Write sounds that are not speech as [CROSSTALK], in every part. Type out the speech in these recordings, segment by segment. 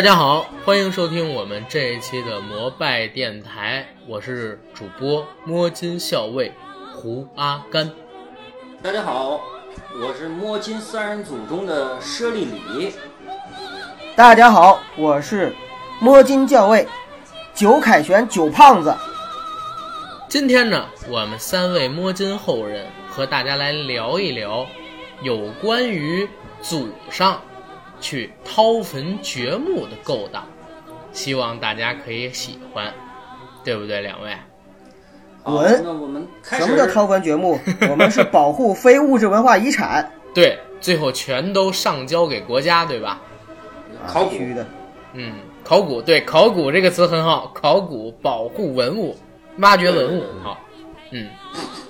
大家好，欢迎收听我们这一期的摩拜电台，我是主播摸金校尉胡阿甘。大家好，我是摸金三人组中的舍利里。大家好，我是摸金校尉九凯旋九胖子。今天呢，我们三位摸金后人和大家来聊一聊有关于祖上去掏坟掘墓的勾当，希望大家可以喜欢，对不对？两位，好滚那我们开始。什么叫掏坟掘墓？[LAUGHS] 我们是保护非物质文化遗产。[LAUGHS] 对，最后全都上交给国家，对吧？考古的。嗯，考古对考古这个词很好，考古保护文物，挖掘文物，好，嗯，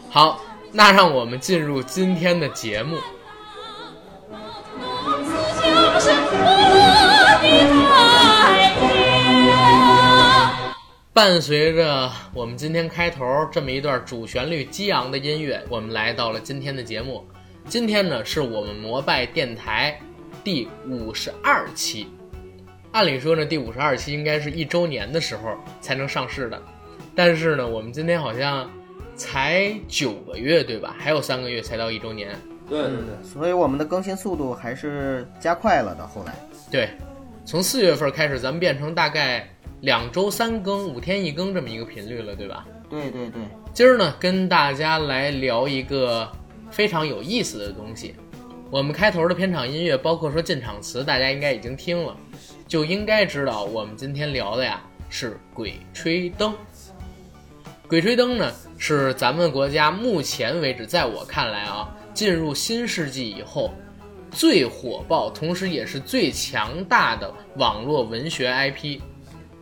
好，那让我们进入今天的节目。伴随着我们今天开头这么一段主旋律激昂的音乐，我们来到了今天的节目。今天呢，是我们摩拜电台第五十二期。按理说呢，第五十二期应该是一周年的时候才能上市的，但是呢，我们今天好像才九个月，对吧？还有三个月才到一周年。对对对，所以我们的更新速度还是加快了的。后来，对，从四月份开始，咱们变成大概两周三更、五天一更这么一个频率了，对吧？对对对，今儿呢，跟大家来聊一个非常有意思的东西。我们开头的片场音乐，包括说进场词，大家应该已经听了，就应该知道我们今天聊的呀是《鬼吹灯》。《鬼吹灯》呢，是咱们国家目前为止，在我看来啊，进入新世纪以后最火爆，同时也是最强大的网络文学 IP，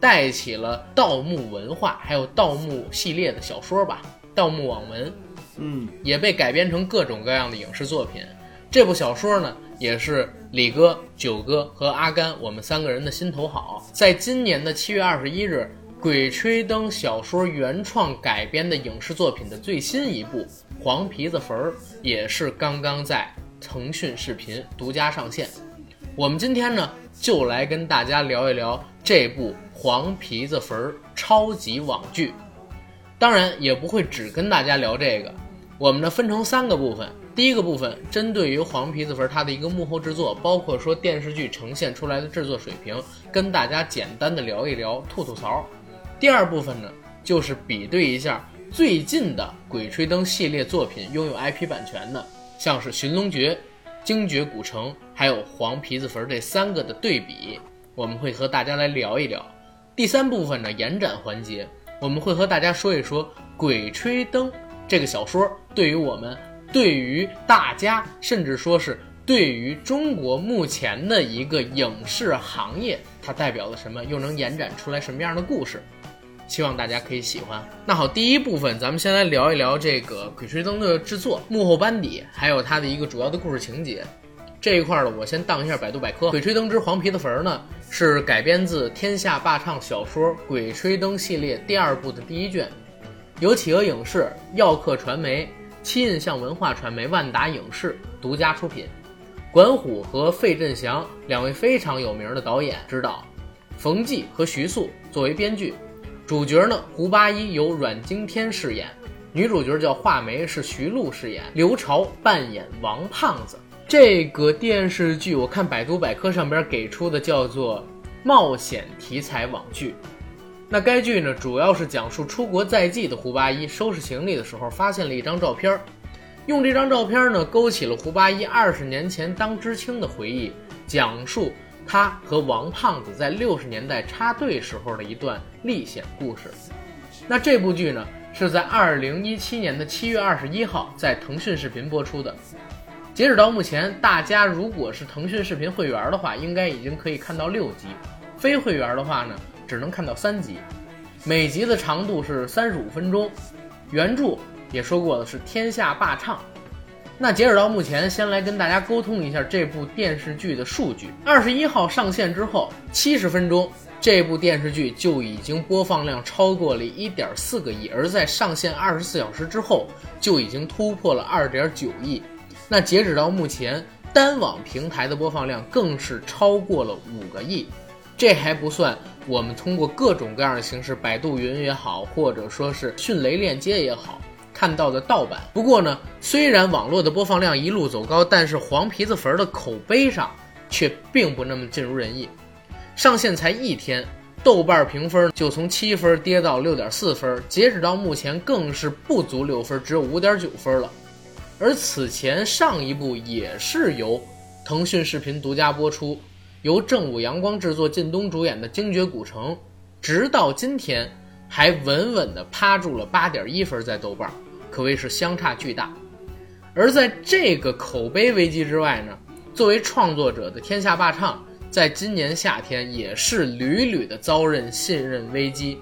带起了盗墓文化，还有盗墓系列的小说吧，盗墓网文。嗯，也被改编成各种各样的影视作品。这部小说呢，也是李哥、九哥和阿甘我们三个人的心头好。在今年的七月二十一日，《鬼吹灯》小说原创改编的影视作品的最新一部《黄皮子坟儿》，也是刚刚在腾讯视频独家上线。我们今天呢，就来跟大家聊一聊这部《黄皮子坟儿》超级网剧。当然，也不会只跟大家聊这个，我们呢分成三个部分。第一个部分针对于黄皮子坟它的一个幕后制作，包括说电视剧呈现出来的制作水平，跟大家简单的聊一聊，吐吐槽。第二部分呢，就是比对一下最近的《鬼吹灯》系列作品拥有 IP 版权的，像是《寻龙诀》《精绝古城》还有黄皮子坟这三个的对比，我们会和大家来聊一聊。第三部分呢，延展环节，我们会和大家说一说《鬼吹灯》这个小说对于我们、对于大家，甚至说是对于中国目前的一个影视行业，它代表了什么，又能延展出来什么样的故事。希望大家可以喜欢。那好，第一部分咱们先来聊一聊这个《鬼吹灯》的制作、幕后班底，还有它的一个主要的故事情节。这一块儿呢，我先当一下百度百科，《鬼吹灯之黄皮子坟》呢是改编自天下霸唱小说《鬼吹灯》系列第二部的第一卷，由企鹅影视、耀客传媒、七印象文化传媒、万达影视独家出品，管虎和费振祥两位非常有名的导演指导，冯骥和徐素作为编剧，主角呢胡八一由阮经天饰演，女主角叫画眉是徐璐饰演，刘潮扮演王胖子。这个电视剧我看百度百科上边给出的叫做冒险题材网剧。那该剧呢，主要是讲述出国在即的胡八一收拾行李的时候，发现了一张照片，用这张照片呢，勾起了胡八一二十年前当知青的回忆，讲述他和王胖子在六十年代插队时候的一段历险故事。那这部剧呢，是在二零一七年的七月二十一号在腾讯视频播出的。截止到目前，大家如果是腾讯视频会员的话，应该已经可以看到六集；非会员的话呢，只能看到三集。每集的长度是三十五分钟。原著也说过的是天下霸唱。那截止到目前，先来跟大家沟通一下这部电视剧的数据。二十一号上线之后，七十分钟，这部电视剧就已经播放量超过了一点四个亿，而在上线二十四小时之后，就已经突破了二点九亿。那截止到目前，单网平台的播放量更是超过了五个亿。这还不算我们通过各种各样的形式，百度云也好，或者说是迅雷链接也好，看到的盗版。不过呢，虽然网络的播放量一路走高，但是黄皮子坟的口碑上却并不那么尽如人意。上线才一天，豆瓣评分就从七分跌到六点四分，截止到目前更是不足六分，只有五点九分了。而此前上一部也是由腾讯视频独家播出，由正午阳光制作、靳东主演的《精绝古城》，直到今天还稳稳地趴住了八点一分在豆瓣，可谓是相差巨大。而在这个口碑危机之外呢，作为创作者的天下霸唱，在今年夏天也是屡屡的遭认信任危机，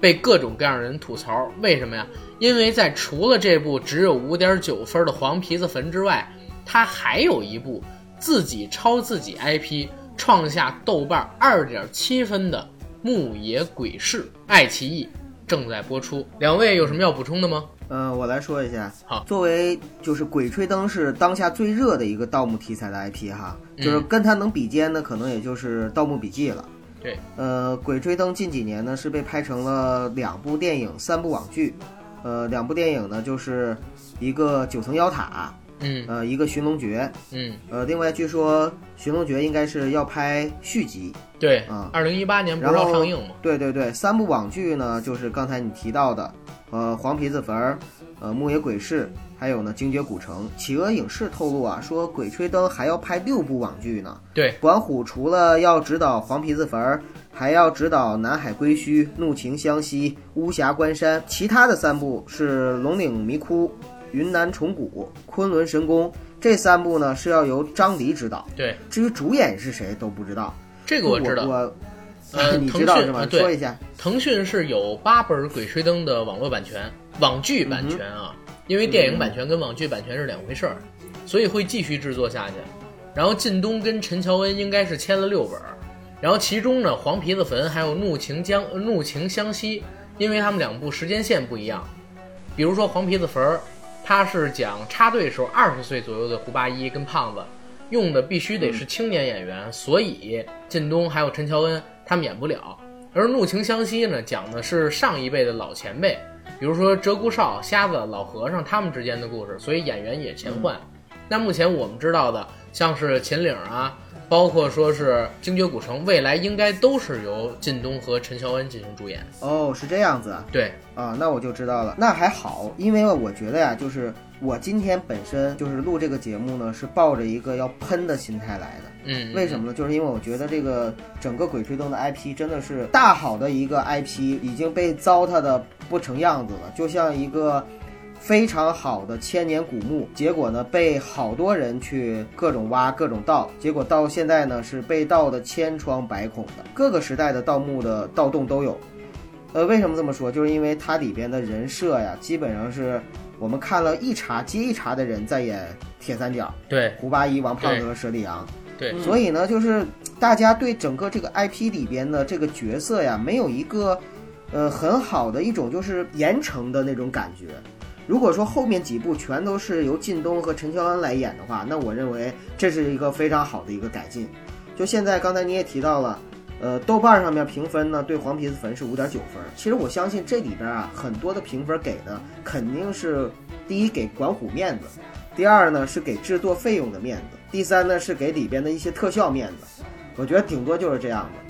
被各种各样人吐槽。为什么呀？因为在除了这部只有五点九分的《黄皮子坟》之外，他还有一部自己抄自己 IP，创下豆瓣二点七分的《牧野鬼市》，爱奇艺正在播出。两位有什么要补充的吗？呃，我来说一下。好作为就是《鬼吹灯》是当下最热的一个盗墓题材的 IP 哈，嗯就是跟它能比肩的，可能也就是《盗墓笔记》了。对，呃，《鬼吹灯》近几年呢是被拍成了两部电影、三部网剧。呃，两部电影呢就是一个《九层妖塔》，嗯呃，一个《寻龙诀》。嗯，呃，另外据说《寻龙诀》应该是要拍续集。对啊，二零一八年不是要上映吗？对对对，三部网剧呢，就是刚才你提到的，呃，黄皮子坟儿，呃，牧野鬼市，还有呢，精绝古城。企鹅影视透露啊，说《鬼吹灯》还要拍六部网剧呢。对，管虎除了要指导黄皮子坟儿，还要指导南海归墟、怒晴湘西、巫峡关山，其他的三部是龙岭迷窟、云南虫谷、昆仑神宫。这三部呢是要由张黎执导，对，至于主演是谁都不知道。这个我知道。我呃 [LAUGHS] 你知道是吗？腾讯啊对说一下。腾讯是有八本《鬼吹灯》的网络版权、网剧版权啊，因为电影版权跟网剧版权是两回事儿，所以会继续制作下去。然后靳东跟陈乔恩应该是签了六本儿，然后其中呢，《黄皮子坟》还有《怒晴江呃怒晴湘西》，因为他们两部时间线不一样。比如说《黄皮子坟》，它是讲插队时候二十岁左右的胡八一跟胖子，用的必须得是青年演员，所以靳东还有陈乔恩他们演不了。而《怒晴湘西》呢，讲的是上一辈的老前辈，比如说鹧鸪哨、瞎子、老和尚他们之间的故事，所以演员也前换。那目前我们知道的，像是秦岭啊，包括说是精绝古城，未来应该都是由靳东和陈乔恩进行主演。哦，是这样子啊。对，啊，那我就知道了。那还好，因为我觉得呀，就是我今天本身就是录这个节目呢，是抱着一个要喷的心态来的。嗯，为什么呢？就是因为我觉得这个整个《鬼吹灯》的 IP 真的是大好的一个 IP，已经被糟蹋的不成样子了，就像一个非常好的千年古墓，结果呢被好多人去各种挖、各种盗，结果到现在呢是被盗的千疮百孔的，各个时代的盗墓的盗洞都有。呃，为什么这么说？就是因为它里边的人设呀，基本上是我们看了一茬接一茬的人在演铁三角，对胡八一、王胖子和佘丽阳。对，所以呢，就是大家对整个这个 IP 里边的这个角色呀，没有一个呃很好的一种就是严惩的那种感觉。如果说后面几部全都是由靳东和陈乔恩来演的话，那我认为这是一个非常好的一个改进。就现在刚才你也提到了，呃，豆瓣上面评分呢对《黄皮子坟》是五点九分。其实我相信这里边啊很多的评分给的肯定是第一给管虎面子，第二呢是给制作费用的面子，第三呢是给里边的一些特效面子。我觉得顶多就是这样的。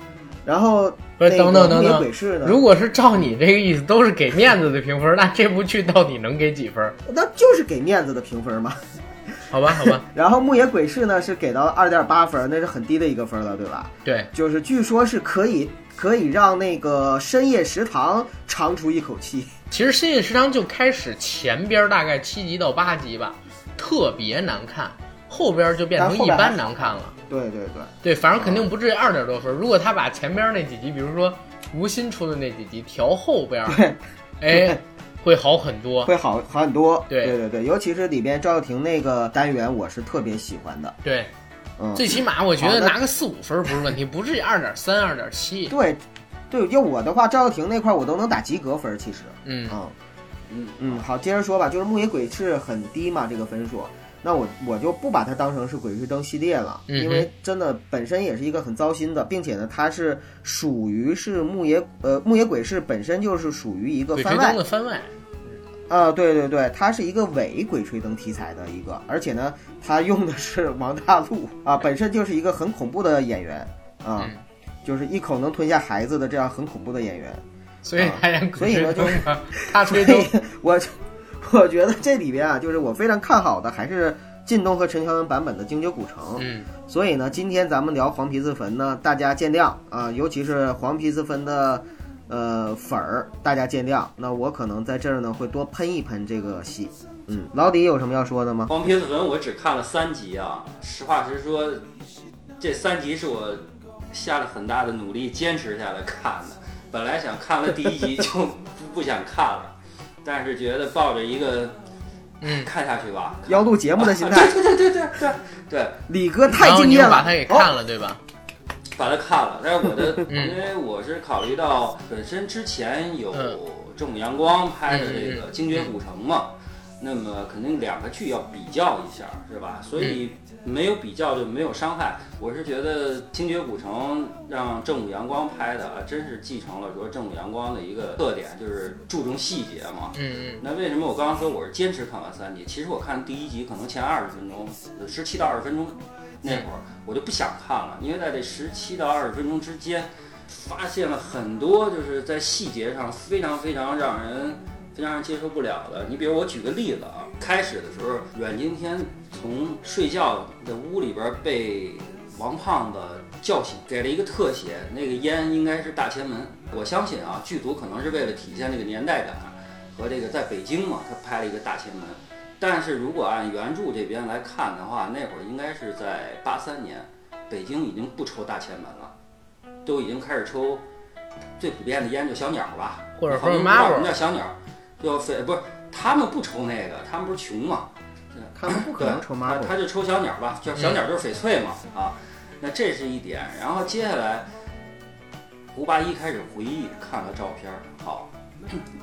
然后不是等等等等如果是照你这个意思，都是给面子的评分，那这部剧到底能给几分？那就是给面子的评分嘛。好吧，好吧，[LAUGHS] 然后牧野鬼市呢是给到二点八分，那是很低的一个分了，对吧？对，就是据说是可以可以让那个深夜食堂长出一口气。其实深夜食堂就开始前边大概七集到八集吧，特别难看，后边就变成一般难看了。对对对，对，反正肯定不至于二点多分。如果他把前边那几集，比如说吴昕出的那几集调后边，哎，会好很多。会好好很多。对对对对，尤其是里边赵又廷那个单元，我是特别喜欢的。对，嗯，最起码我觉得拿个四五分不是问题，不至于二点三、二点七。对对，要我的话，赵又廷那块儿我都能打及格分，其实。嗯，嗯嗯嗯，好，接着说吧，就是木野鬼市很低嘛，这个分数。那我我就不把它当成是《鬼吹灯》系列了，嗯因为真的本身也是一个很糟心的，并且呢，它是属于是牧野呃牧野鬼市本身就是属于一个番外鬼吹灯的番外，啊、对对对，它是一个伪鬼吹灯题材的一个，而且呢，它用的是王大陆啊，本身就是一个很恐怖的演员啊，嗯就是一口能吞下孩子的这样很恐怖的演员。所以他演所以呢鬼吹灯嘛，他吹灯，我我觉得这里边啊，就是我非常看好的还是靳东和陈乔恩版本的《精绝古城》。嗯，所以呢，今天咱们聊黄皮子坟呢，大家见谅啊，尤其是黄皮子坟的呃粉儿，大家见谅。那我可能在这儿呢会多喷一喷这个戏。嗯，老底有什么要说的吗？黄皮子坟我只看了三集啊，实话实说，这三集是我下了很大的努力坚持下来看的。本来想看了第一集 [LAUGHS] 就不不想看了，但是觉得抱着一个嗯看下去吧，要录节目的心态，[LAUGHS] 对对对对对对，李哥太敬业了。又把他给哦看了，对吧？把他看了。但是我的，[LAUGHS] 嗯因为我是考虑到本身之前有嗯正午阳光拍的这个《精绝古城》嘛，那么肯定两个剧要比较一下，是吧？所以没有比较就没有伤害。我是觉得《精绝古城》让正午阳光拍的啊，真是继承了说正午阳光的一个特点，就是注重细节嘛。嗯那为什么我刚刚说我是坚持看完三集？其实我看第一集可能前二十分钟，十七到二十分钟那会儿我就不想看了，因为在这十七到二十分钟之间，发现了很多就是在细节上非常非常让人非常接受不了的。你比如我举个例子啊，开始的时候阮经天从睡觉的屋里边被王胖子叫醒，给了一个特写，那个烟应该是大前门。我相信啊，剧组可能是为了体现这个年代感和这个在北京嘛，他拍了一个大前门。但是如果按原著这边来看的话，那会儿应该是在八三年，北京已经不抽大前门了，都已经开始抽最普遍的烟就小鸟吧，或者说什么叫小鸟，就翡不是他们不抽那个，他们不是穷嘛，他们不可能抽他抹布。他就抽小鸟吧，叫小鸟就是翡翠嘛啊，那这是一点。然后接下来，胡八一开始回忆看了照片儿，好，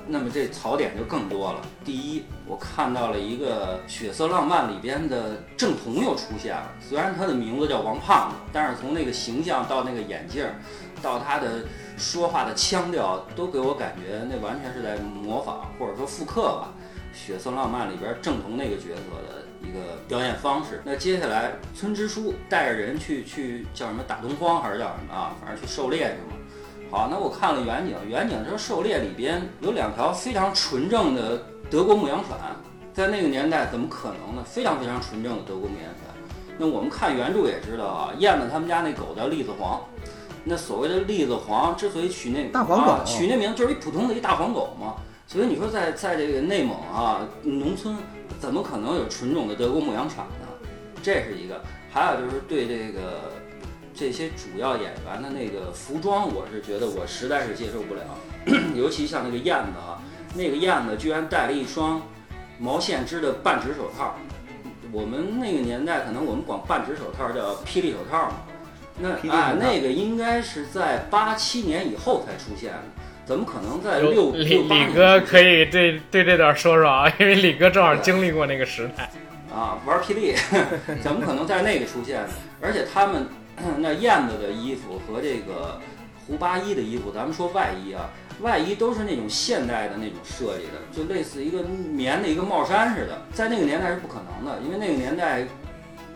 那么这槽点就更多了。第一，我看到了一个《血色浪漫》里边的郑彤又出现了，虽然他的名字叫王胖子，但是从那个形象到那个眼镜儿，到他的说话的腔调，都给我感觉那完全是在模仿或者说复刻吧。《血色浪漫》里边郑彤那个角色的一个表演方式。那接下来，村支书带着人去去叫什么打东荒还是叫什么啊？反正去狩猎去嘛。好，那我看了远景，远景这狩猎里边有两条非常纯正的德国牧羊犬，在那个年代怎么可能呢？非常非常纯正的德国牧羊犬。那我们看原著也知道啊，燕子他们家那狗叫栗子黄。那所谓的栗子黄之所以取那大黄狗啊取那名就是一普通的一大黄狗嘛。所以你说在在这个内蒙啊，农村怎么可能有纯种的德国牧羊犬呢？这是一个，还有就是对这个这些主要演员的那个服装，我是觉得我实在是接受不了，[COUGHS] 尤其像那个燕子啊，那个燕子居然戴了一双毛线织的半指手套。我们那个年代可能我们管半指手套叫霹雳手套嘛，那啊那个应该是在八七年以后才出现的。怎么可能在有六李六八李哥可以对对这段说说啊，[LAUGHS] 因为李哥正好经历过那个时代。啊，玩霹雳，[LAUGHS] 怎么可能在那个出现呢？而且他们 [CLEARS THROAT] 那燕子的衣服和这个胡八一的衣服，咱们说外衣啊，外衣都是那种现代的那种设计的，就类似一个棉的一个帽衫似的，在那个年代是不可能的，因为那个年代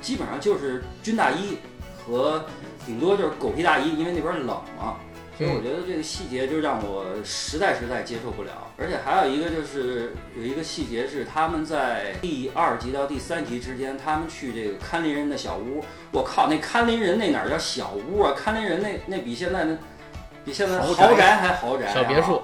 基本上就是军大衣和顶多就是狗皮大衣，因为那边冷嘛。所以我觉得这个细节就让我实在实在接受不了，而且还有一个就是有一个细节是他们在第二集到第三集之间，他们去这个看林人的小屋，我靠，那看林人那哪儿叫小屋啊？看林人那那比现在那比现在豪宅。豪宅还豪宅、啊，小别墅，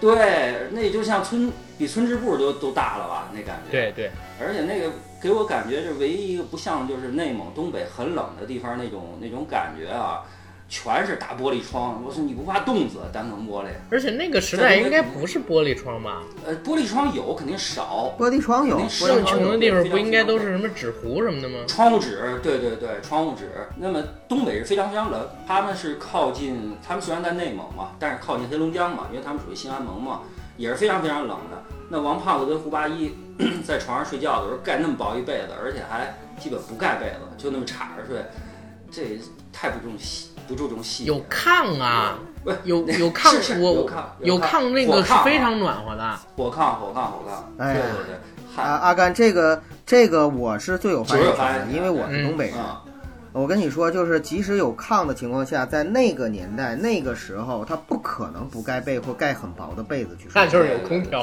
对，那就像村比村支部都都大了吧？那感觉，对对，而且那个给我感觉这唯一一个不像就是内蒙东北很冷的地方那种那种感觉啊，全是大玻璃窗。我说你不怕冻死单层玻璃？而且那个时代应该不是玻璃窗吧？呃，玻璃窗有肯定少，玻璃窗有，更穷的地方不应该都是什么纸糊什么的吗？窗户纸，对对对，窗户纸。那么东北是非常非常冷，他们是靠近，他们虽然在内蒙嘛，但是靠近黑龙江嘛，因为他们属于新安盟嘛。也是非常非常冷的。那王胖子跟胡八一 [CLEARS THROAT] 在床上睡觉的时候盖那么薄一被子，而且还基本不盖被子，就那么插着睡，这太不重细不注重细节。有 [LAUGHS] 炕啊，不有有炕，是有炕有有炕那个是非常暖和的。火炕火炕火炕，哎对对对，啊，阿甘，这个这个我是最有发言权的，因为我是东北人。啊，我跟你说，就是即使有炕的情况下，在那个年代、那个时候，他不可能不盖被或盖很薄的被子去睡。那就是有空调，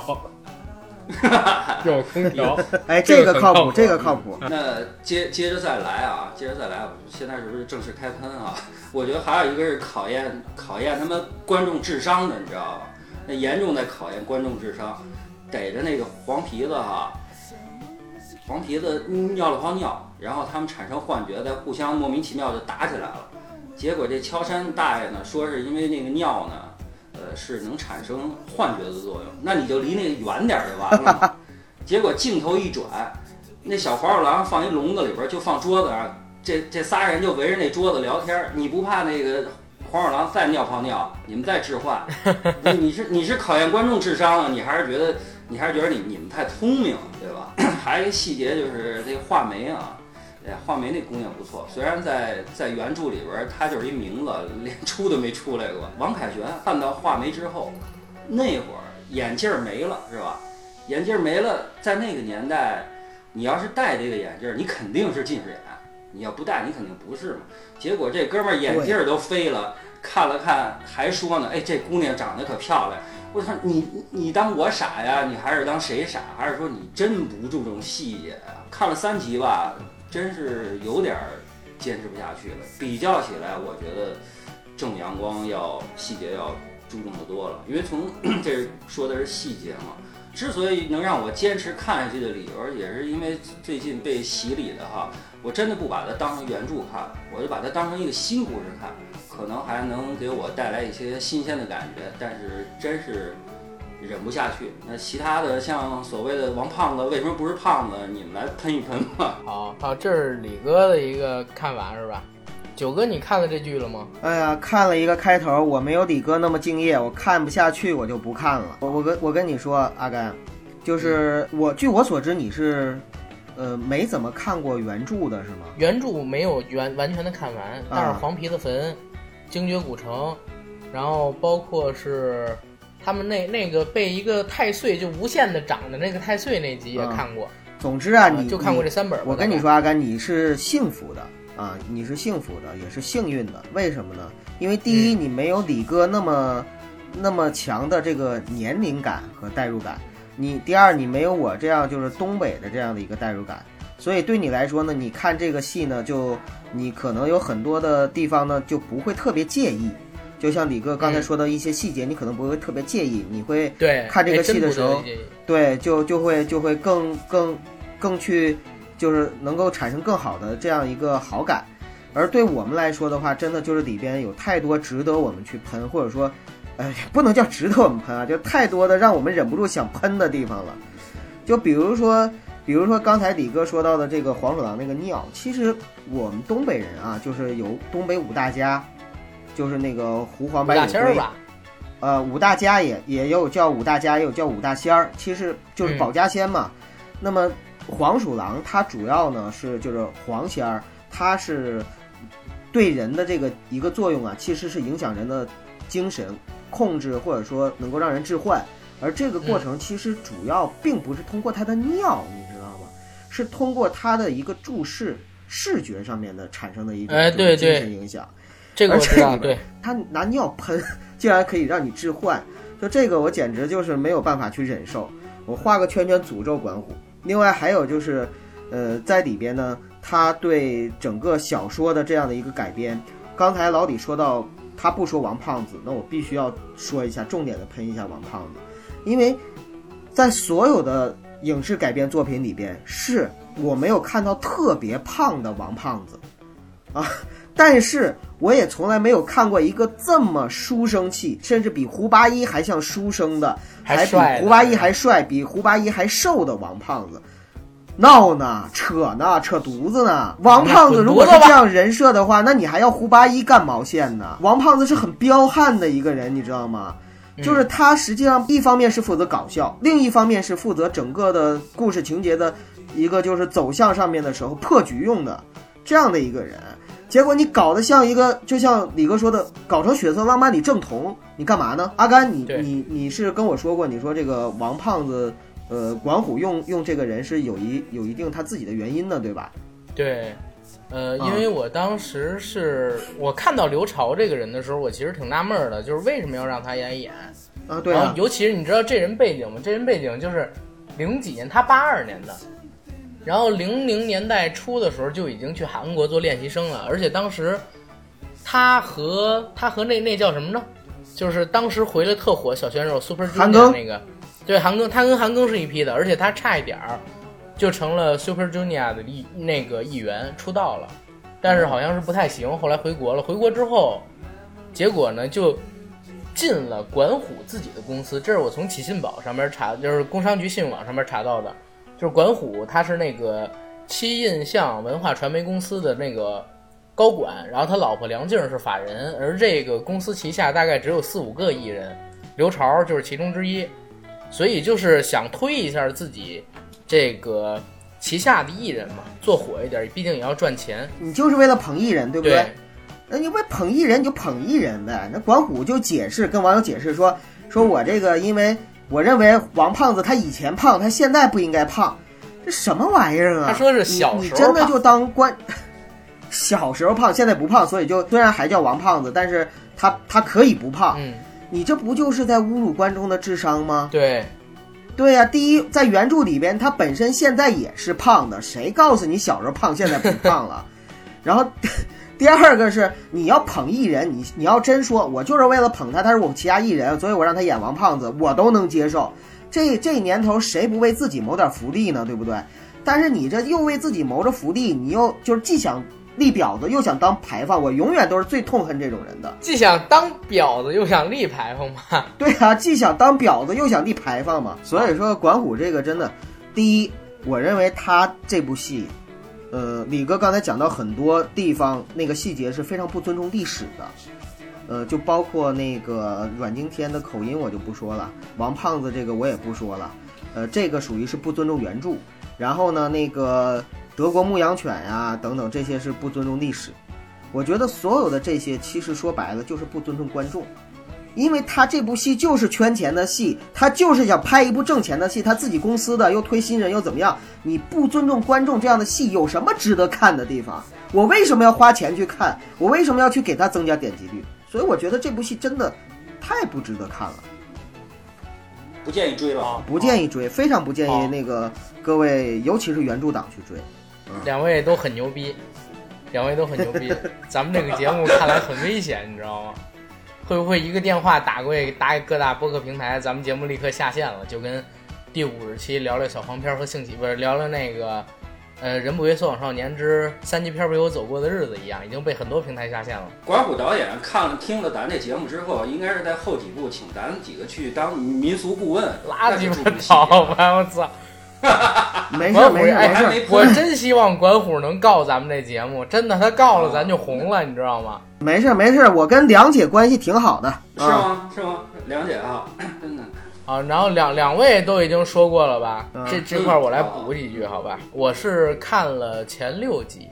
[LAUGHS] 有空调。哎，这这个靠谱这个靠谱。那接接着再来啊，接着再来，现在是不是正式开喷啊？我觉得还有一个是考验考验他们观众智商的，你知道吧？那严重在考验观众智商，逮着那个黄皮子哈、黄皮子尿了泡尿，然后他们产生幻觉，在互相莫名其妙就打起来了。结果这敲山大爷呢，说是因为那个尿呢，呃，是能产生幻觉的作用，那你就离那个远点儿就完了。[LAUGHS] 结果镜头一转，那小黄鼠狼放一笼子里边儿，就放桌子上，这这仨人就围着那桌子聊天儿。你不怕那个黄鼠狼再尿泡尿，你们再置换？[LAUGHS] 你你是你是考验观众智商啊？你还是觉得你还是觉得你你们太聪明，对吧？[COUGHS] 还有一个细节就是这个画眉啊。哎，画眉那姑娘不错，虽然在在原著里边她就是一名字，连出都没出来过。王凯旋看到画眉之后，那会儿眼镜儿没了，是吧？眼镜儿没了，在那个年代，你要是戴这个眼镜儿，你肯定是近视眼；你要不戴，你肯定不是嘛。结果这哥们儿眼镜儿都飞了，看了看，还说呢：“哎，这姑娘长得可漂亮。”我操，你你当我傻呀？你还是当谁傻？还是说你真不注重细节呀？看了三集吧，真是有点坚持不下去了。比较起来，我觉得正阳光要细节要注重的多了，因为从 [CLEARS THROAT] 这说的是细节嘛。之所以能让我坚持看下去的理由，也是因为最近被洗礼的哈，我真的不把它当成原著看，我就把它当成一个新故事看，可能还能给我带来一些新鲜的感觉，但是真是忍不下去。那其他的像所谓的王胖子为什么不是胖子，你们来喷一喷吧。[LAUGHS] 好好，这是李哥的一个看法是吧？九哥，你看了这剧了吗？哎呀，看了一个开头，我没有李哥那么敬业，我看不下去，我就不看了。我我跟我跟你说，阿甘，就是我据我所知，你是，呃，没怎么看过原著的是吗？原著没有完完全的看完，但是啊黄皮子坟、精绝古城，然后包括是他们那那个被一个太岁就无限的长的那个太岁那集也啊看过，总之啊，你就看过这三本吧。我跟你说，阿甘，你是幸福的啊，你是幸福的，也是幸运的。为什么呢？因为第一，嗯你没有李哥那么那么强的这个年龄感和代入感；你第二，你没有我这样就是东北的这样的一个代入感。所以对你来说呢，你看这个戏呢，就你可能有很多的地方呢就不会特别介意。就像李哥刚才嗯说的一些细节，你可能不会特别介意，你会对看这个戏的时候对，就就会就会更更更去，就是能够产生更好的这样一个好感。而对我们来说的话，真的就是里边有太多值得我们去喷，或者说，呃，不能叫值得我们喷啊，就太多的让我们忍不住想喷的地方了。就比如说，比如说刚才李哥说到的这个黄鼠狼那个尿，其实我们东北人啊，就是有东北五大家，就是那个胡黄白柳龟，仙吧？呃，五大家也也有叫五大家，也有叫五大仙儿，其实就是嗯保家仙嘛。那么黄鼠狼它主要呢是就是黄仙儿，它是对人的这个一个作用啊，其实是影响人的精神控制，或者说能够让人致幻。而这个过程其实主要并不是通过它的尿，你知道吗？是通过它的一个注视视觉上面的产生的一种精对对神影响。这个他拿尿喷，[LAUGHS] 竟然可以让你置换，就这个我简直就是没有办法去忍受。我画个圈圈诅咒管虎。另外还有就是，呃，在里边呢，他对整个小说的这样的一个改编，刚才老李说到他不说王胖子，那我必须要说一下，重点的喷一下王胖子，因为在所有的影视改编作品里边，是我没有看到特别胖的王胖子啊。但是我也从来没有看过一个这么书生气，甚至比胡八一还像书生的，还比帅胡八一还帅，比胡八一还瘦的王胖子。闹呢，扯呢，扯犊子呢！王胖子如果是这样人设的话，那你还要胡八一干毛线呢？王胖子是很彪悍的一个人，你知道吗？就是他实际上一方面是负责搞笑，另一方面是负责整个的故事情节的一个就是走向上面的时候破局用的这样的一个人。结果你搞得像一个，就像李哥说的，搞成血色浪漫里正统，你干嘛呢？阿甘，你对你你是跟我说过，你说这个王胖子，呃，管虎用用这个人是有一有一定他自己的原因的，对吧？对，呃，啊因为我当时是我看到刘潮这个人的时候，我其实挺纳闷儿的，就是为什么要让他演一演？啊，对啊，尤其是你知道这人背景吗？这人背景就是零几年，他八二年的，然后零零年代初的时候就已经去韩国做练习生了，而且当时他和他和那那叫什么呢？就是当时回来特火小鲜肉 Super Junior 那个，对韩庚，他跟韩庚是一批的，而且他差一点儿就成了 Super Junior 的一那个一员出道了，但是好像是不太行，后来回国了。回国之后，结果呢就进了管虎自己的公司，这是我从启信宝上面查，就是工商局信用网上面查到的，就是管虎他是那个七印象文化传媒公司的那个高管，然后他老婆梁静是法人，而这个公司旗下大概只有四五个艺人，刘潮就是其中之一，所以就是想推一下自己这个旗下的艺人嘛，做火一点，毕竟也要赚钱。你就是为了捧艺人，对不对，那你为捧艺人你就捧艺人呗。那管虎就解释，跟网友解释说，说我这个因为我认为王胖子他以前胖，他现在不应该胖，这什么玩意儿啊？他说是小你，真的就当官，[LAUGHS] 小时候胖，现在不胖，所以就虽然还叫王胖子，但是他他可以不胖。嗯，你这不就是在侮辱观众的智商吗？对，对呀、第一，在原著里边，他本身现在也是胖的，谁告诉你小时候胖，现在不胖了？[LAUGHS] 然后，第二个是你要捧艺人，你你要真说，我就是为了捧他，他是我旗下艺人，所以我让他演王胖子，我都能接受。这这年头谁不为自己谋点福利呢？对不对？但是你这又为自己谋着福利，你又就是既想立婊子，又想当牌坊，我永远都是最痛恨这种人的。既想当婊子又想立牌坊嘛。[LAUGHS] 对啊，既想当婊子又想立牌坊嘛。所以说，管虎这个真的，第一，我认为他这部戏，呃，李哥刚才讲到很多地方那个细节是非常不尊重历史的，呃，就包括那个阮经天的口音我就不说了，王胖子这个我也不说了，呃，这个属于是不尊重原著。然后呢，那个德国牧羊犬呀、等等这些是不尊重历史。我觉得所有的这些其实说白了就是不尊重观众。因为他这部戏就是圈钱的戏，他就是想拍一部挣钱的戏，他自己公司的又推新人又怎么样？你不尊重观众这样的戏有什么值得看的地方？我为什么要花钱去看？我为什么要去给他增加点击率？所以我觉得这部戏真的太不值得看了，不建议追了。啊，不建议追，非常不建议哦那个各位，尤其是原著党去追。两位都很牛逼，两位都很牛逼。[LAUGHS] 咱们这个节目看来很危险，你知道吗？会不会一个电话打过去，打给各大播客平台，咱们节目立刻下线了？就跟第五十期聊聊小黄片和性起，不是聊聊那个，呃，人不为所往少年之三级片为我走过的日子一样，已经被很多平台下线了。管虎导演看了听了咱这节目之后，应该是在后几部请咱几个去当民俗顾问，拉鸡巴那就注意细倒吧！我操！[LAUGHS] 没事没事哎没事，我真希望管虎能告咱们这节目，真的，他告了咱就红了，你知道吗？[LAUGHS] 没事没事，我跟梁姐关系挺好的。是啊，吗？是吗？梁姐啊，[CLEARS THROAT] 真的。啊，然后两两位都已经说过了吧？嗯这这块儿我来补几句，好吧？我是看了前六集，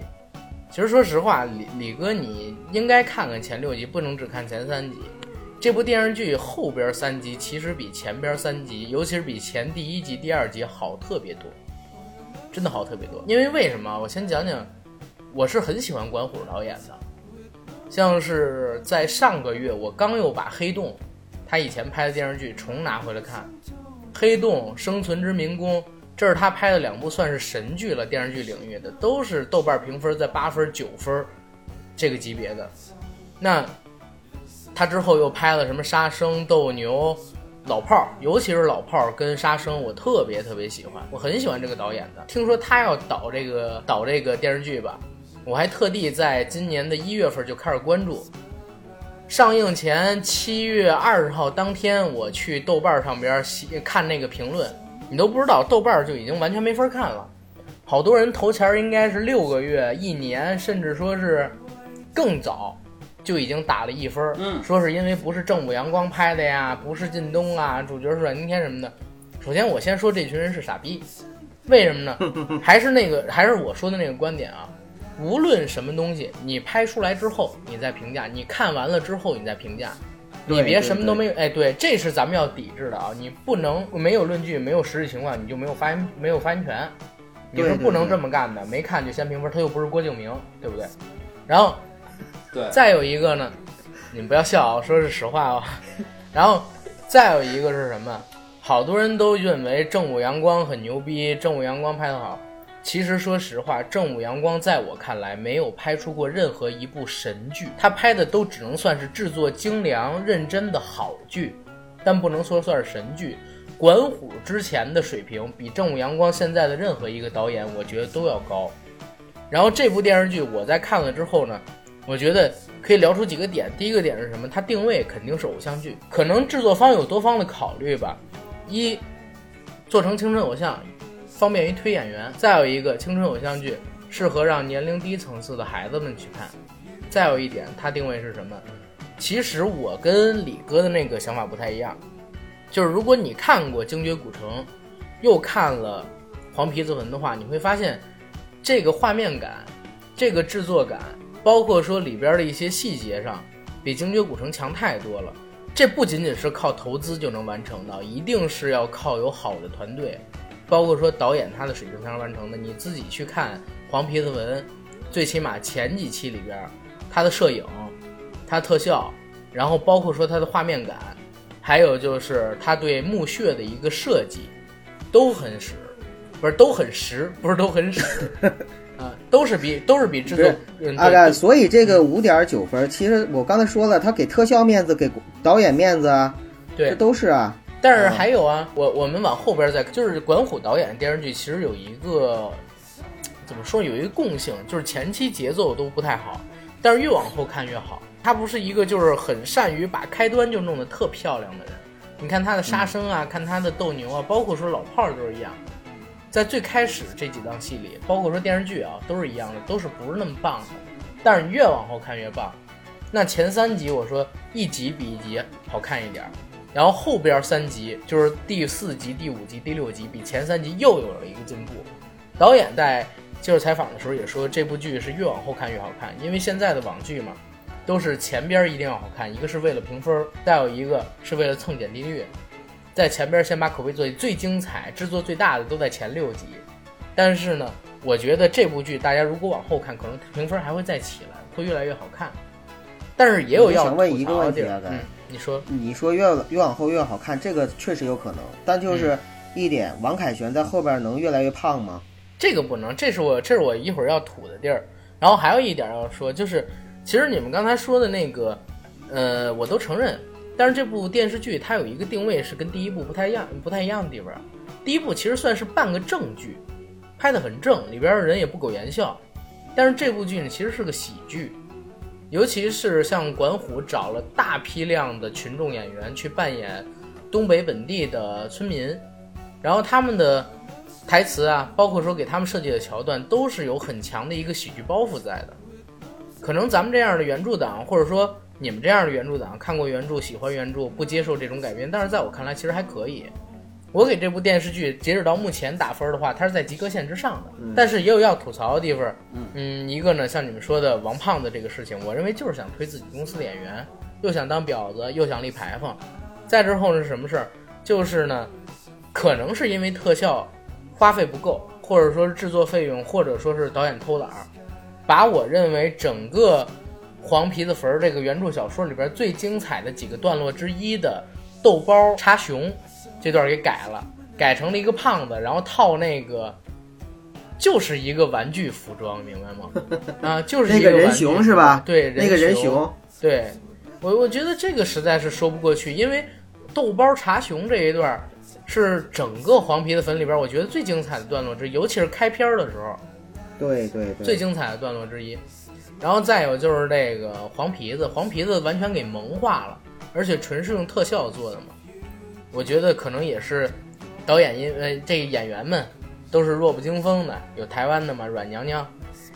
其实说实话，李李哥你应该看看前六集，不能只看前三集。这部电视剧后边三集其实比前边三集，尤其是比前第一集、第二集好特别多，真的好特别多。因为为什么？我先讲讲，我是很喜欢管虎导演的，像是在上个月我刚又把《黑洞》他以前拍的电视剧重拿回来看，《黑洞》《生存之民工》，这是他拍的两部算是神剧了，电视剧领域的都是豆瓣评分在八分九分这个级别的。那他之后又拍了什么《杀生》《斗牛》《老炮儿》，尤其是《老炮儿》跟《杀生》，我特别特别喜欢，我很喜欢这个导演的。听说他要导这个导这个电视剧吧，我还特地在今年的一月份就开始关注。上映前七月二十号当天，我去豆瓣上边细看那个评论，你都不知道，豆瓣就已经完全没法看了。好多人投钱儿应该是六个月、一年，甚至说是更早，就已经打了一分儿，嗯说是因为不是正午阳光拍的呀，不是靳东啊，主角是阮经天什么的。首先，我先说这群人是傻逼，为什么呢？[LAUGHS] 还是那个，还是我说的那个观点啊。无论什么东西，你拍出来之后，你再评价；你看完了之后，你再评价。你别什么都没有，哎，对，这是咱们要抵制的啊！你不能没有论据，没有实际情况，你就没有发言没有发言权，你是不能这么干的。没看就先评分，他又不是郭敬明，对不对？然后对，再有一个呢，你们不要笑啊，说是实话哦。[LAUGHS] 然后再有一个是什么？好多人都认为正午阳光很牛逼，正午阳光拍得好。其实说实话，正午阳光在我看来没有拍出过任何一部神剧，他拍的都只能算是制作精良、认真的好剧，但不能说算是神剧。管虎之前的水平比正午阳光现在的任何一个导演，我觉得都要高。然后这部电视剧我在看了之后呢，我觉得可以聊出几个点。第一个点是什么？它定位肯定是偶像剧，可能制作方有多方的考虑吧。一，做成青春偶像，方便于推演员；再有一个，青春偶像剧适合让年龄低层次的孩子们去看。再有一点，它定位是什么？其实我跟李哥的那个想法不太一样，就是如果你看过《精绝古城》，又看了《黄皮子坟》的话，你会发现这个画面感、这个制作感，包括说里边的一些细节上，比《精绝古城》强太多了。这不仅仅是靠投资就能完成的，一定是要靠有好的团队，包括说导演他的水平才能完成的。你自己去看《黄皮子坟》，最起码前几期里边，它的摄影、它特效，然后包括说它的画面感，还有就是它对墓穴的一个设计，都很实，不是都很实，不是都很实，[LAUGHS] 啊，都是比都是比制作嗯对阿甘，所以这个五点九分，其实我刚才说了，他给特效面子，给导演面子啊，对这都是啊。但是还有啊，我我们往后边再，就是管虎导演的电视剧，其实有一个怎么说，有一个共性，就是前期节奏都不太好，但是越往后看越好。他不是一个就是很善于把开端就弄得特漂亮的人。你看他的杀生啊，看他的斗牛啊，包括说老炮儿都是一样。在最开始这几档戏里，包括说电视剧啊，都是一样的，都是不是那么棒的。但是你越往后看越棒。那前三集我说一集比一集好看一点，然后后边三集就是第四集、第五集、第六集比前三集又有了一个进步。导演在接受采访的时候也说，这部剧是越往后看越好看，因为现在的网剧嘛，都是前边一定要好看，一个是为了评分，再有一个是为了蹭点击率，在前边先把口碑做最精彩、制作最大的都在前六集。但是呢，我觉得这部剧大家如果往后看，可能评分还会再起来，会越来越好看。但是也有要想问一个问题啊，嗯，你说，你说越越往后越好看，这个确实有可能，但就是一点，王凯旋在后边能越来越胖吗？这个不能，这是我这是我一会儿要吐的地儿。然后还有一点要说，就是其实你们刚才说的那个，呃，我都承认。但是这部电视剧它有一个定位是跟第一部不太一样、不太一样的地方。第一部其实算是半个正剧，拍得很正，里边的人也不苟言笑。但是这部剧呢，其实是个喜剧，尤其是像管虎找了大批量的群众演员去扮演东北本地的村民，然后他们的台词啊，包括说给他们设计的桥段，都是有很强的一个喜剧包袱在的。可能咱们这样的原著党，或者说你们这样的原著党，看过原著、喜欢原著、不接受这种改编，但是在我看来，其实还可以。我给这部电视剧截止到目前打分的话，它是在及格线之上的，但是也有要吐槽的地方。嗯，一个呢，像你们说的王胖子这个事情，我认为就是想推自己公司的演员，又想当婊子，又想立牌坊。再之后是什么事儿？就是呢，可能是因为特效花费不够，或者说是制作费用，或者说是导演偷懒儿，把我认为整个《黄皮子坟》儿这个原著小说里边最精彩的几个段落之一的豆包查熊这段给改了，改成了一个胖子，然后套那个。就是一个玩具服装，明白吗？啊，[LAUGHS] 就是那个人熊是吧？对，那个人熊熊，对我，我觉得这个实在是说不过去，因为豆包查熊这一段儿是整个黄皮子坟里边儿我觉得最精彩的段落之一，尤其是开篇儿的时候对对对，最精彩的段落之一。然后再有就是这个黄皮子，黄皮子完全给萌化了，而且纯是用特效做的嘛。我觉得可能也是导演因为这演员们都是弱不禁风的，有台湾的嘛，阮娘娘，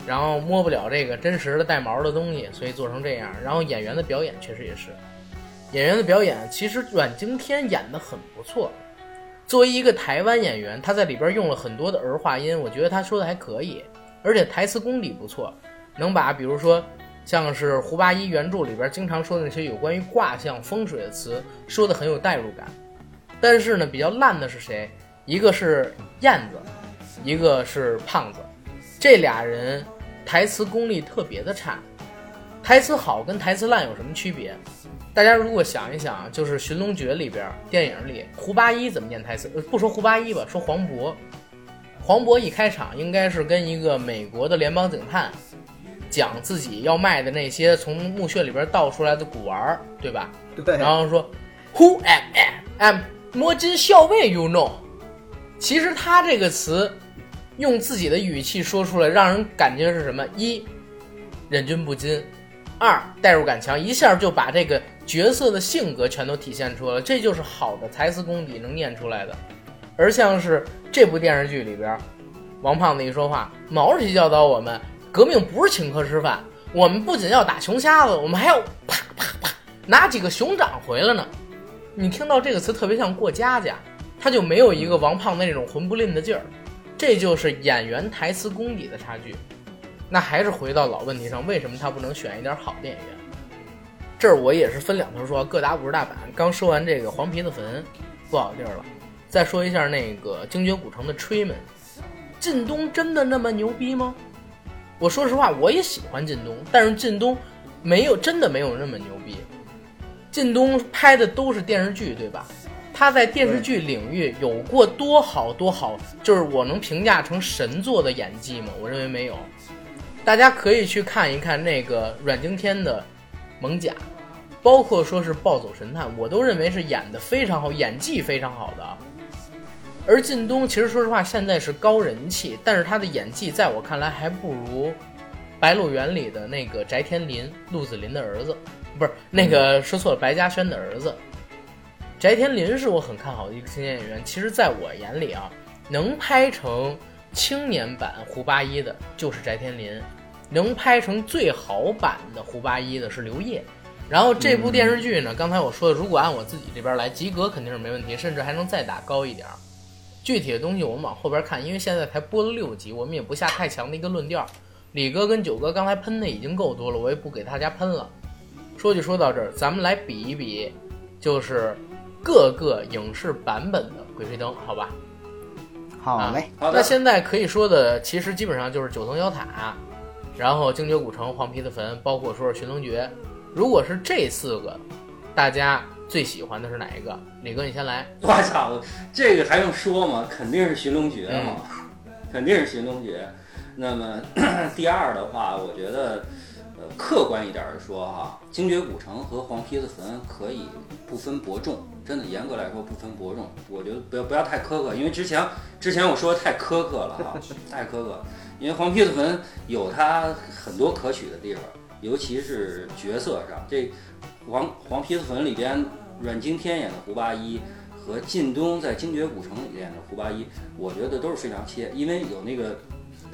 然后摸不了这个真实的带毛的东西，所以做成这样。然后演员的表演确实也是，演员的表演其实阮经天演的很不错。作为一个台湾演员，他在里边用了很多的儿化音，我觉得他说的还可以，而且台词功底不错，能把比如说像是胡八一原著里边经常说的那些有关于卦象、风水的词，说的很有代入感。但是呢，比较烂的是谁？一个是燕子，一个是胖子，这俩人台词功力特别的差。台词好跟台词烂有什么区别？大家如果想一想，就是《寻龙诀》里边电影里胡八一怎么念台词？呃，不说胡八一吧，说黄渤。黄渤一开场应该是跟一个美国的联邦警探讲自己要卖的那些从墓穴里边倒出来的古玩儿，对吧？对，然后说 Who am I? I'm 摸金校尉，you know。其实他这个词用自己的语气说出来，让人感觉是什么？一忍俊不禁，二代入感强，一下就把这个角色的性格全都体现出来了。这就是好的台词功底能念出来的。而像是这部电视剧里边，王胖子一说话，毛主席教导我们，革命不是请客吃饭，我们不仅要打熊瞎子，我们还要啪啪啪拿几个熊掌回来呢。你听到这个词特别像过家家，他就没有一个王胖子那种混不吝的劲儿，这就是演员台词功底的差距。那还是回到老问题上，为什么他不能选一点好的演员？这儿我也是分两头说，各打五十大板。刚说完这个黄皮子坟不好地儿了，再说一下那个精绝古城的吹门，靳东真的那么牛逼吗？我说实话，我也喜欢靳东，但是靳东没有真的没有那么牛逼。靳东拍的都是电视剧，对吧？他在电视剧领域有过多好多好，就是我能评价成神作的演技吗？我认为没有。大家可以去看一看那个阮经天的《猛甲》，包括说是《暴走神探》，我都认为是演的非常好，演技非常好的。而靳东其实说实话现在是高人气，但是他的演技在我看来还不如《白鹿原》里的那个翟天临，鹿子霖的儿子，不是那个说错了，白嘉轩的儿子。翟天临是我很看好的一个青年演员，其实在我眼里啊，能拍成青年版胡八一的就是翟天临，能拍成最好版的胡八一的是刘烨。然后这部电视剧呢，刚才我说的，如果按我自己这边来，及格肯定是没问题，甚至还能再打高一点儿。具体的东西我们往后边看，因为现在才播了六集，我们也不下太强的一个论调。李哥跟九哥刚才喷的已经够多了，我也不给大家喷了。说就说到这儿，咱们来比一比，就是各个影视版本的《鬼吹灯》，好吧？好嘞，好的，那现在可以说的，其实基本上就是九层妖塔，然后精绝古城、黄皮子坟，包括说是寻龙诀。如果是这四个，大家最喜欢的是哪一个？李哥，你先来。[LAUGHS] 我操，这个还用说吗？肯定是寻龙诀嘛，[LAUGHS] 肯定是寻龙诀。那么 [CLEARS THROAT] 第二的话，我觉得，呃，客观一点儿说哈，精绝古城和黄皮子坟可以不分伯仲，真的严格来说不分伯仲。我觉得不要不要太苛刻，因为之前之前我说的太苛刻了哈，[LAUGHS] 太苛刻。因为黄皮子坟有它很多可取的地方，尤其是角色上，这黄黄皮子坟里边阮经天演的胡八一。和靳东在《精绝古城》里演的胡八一，我觉得都是非常切，因为有那个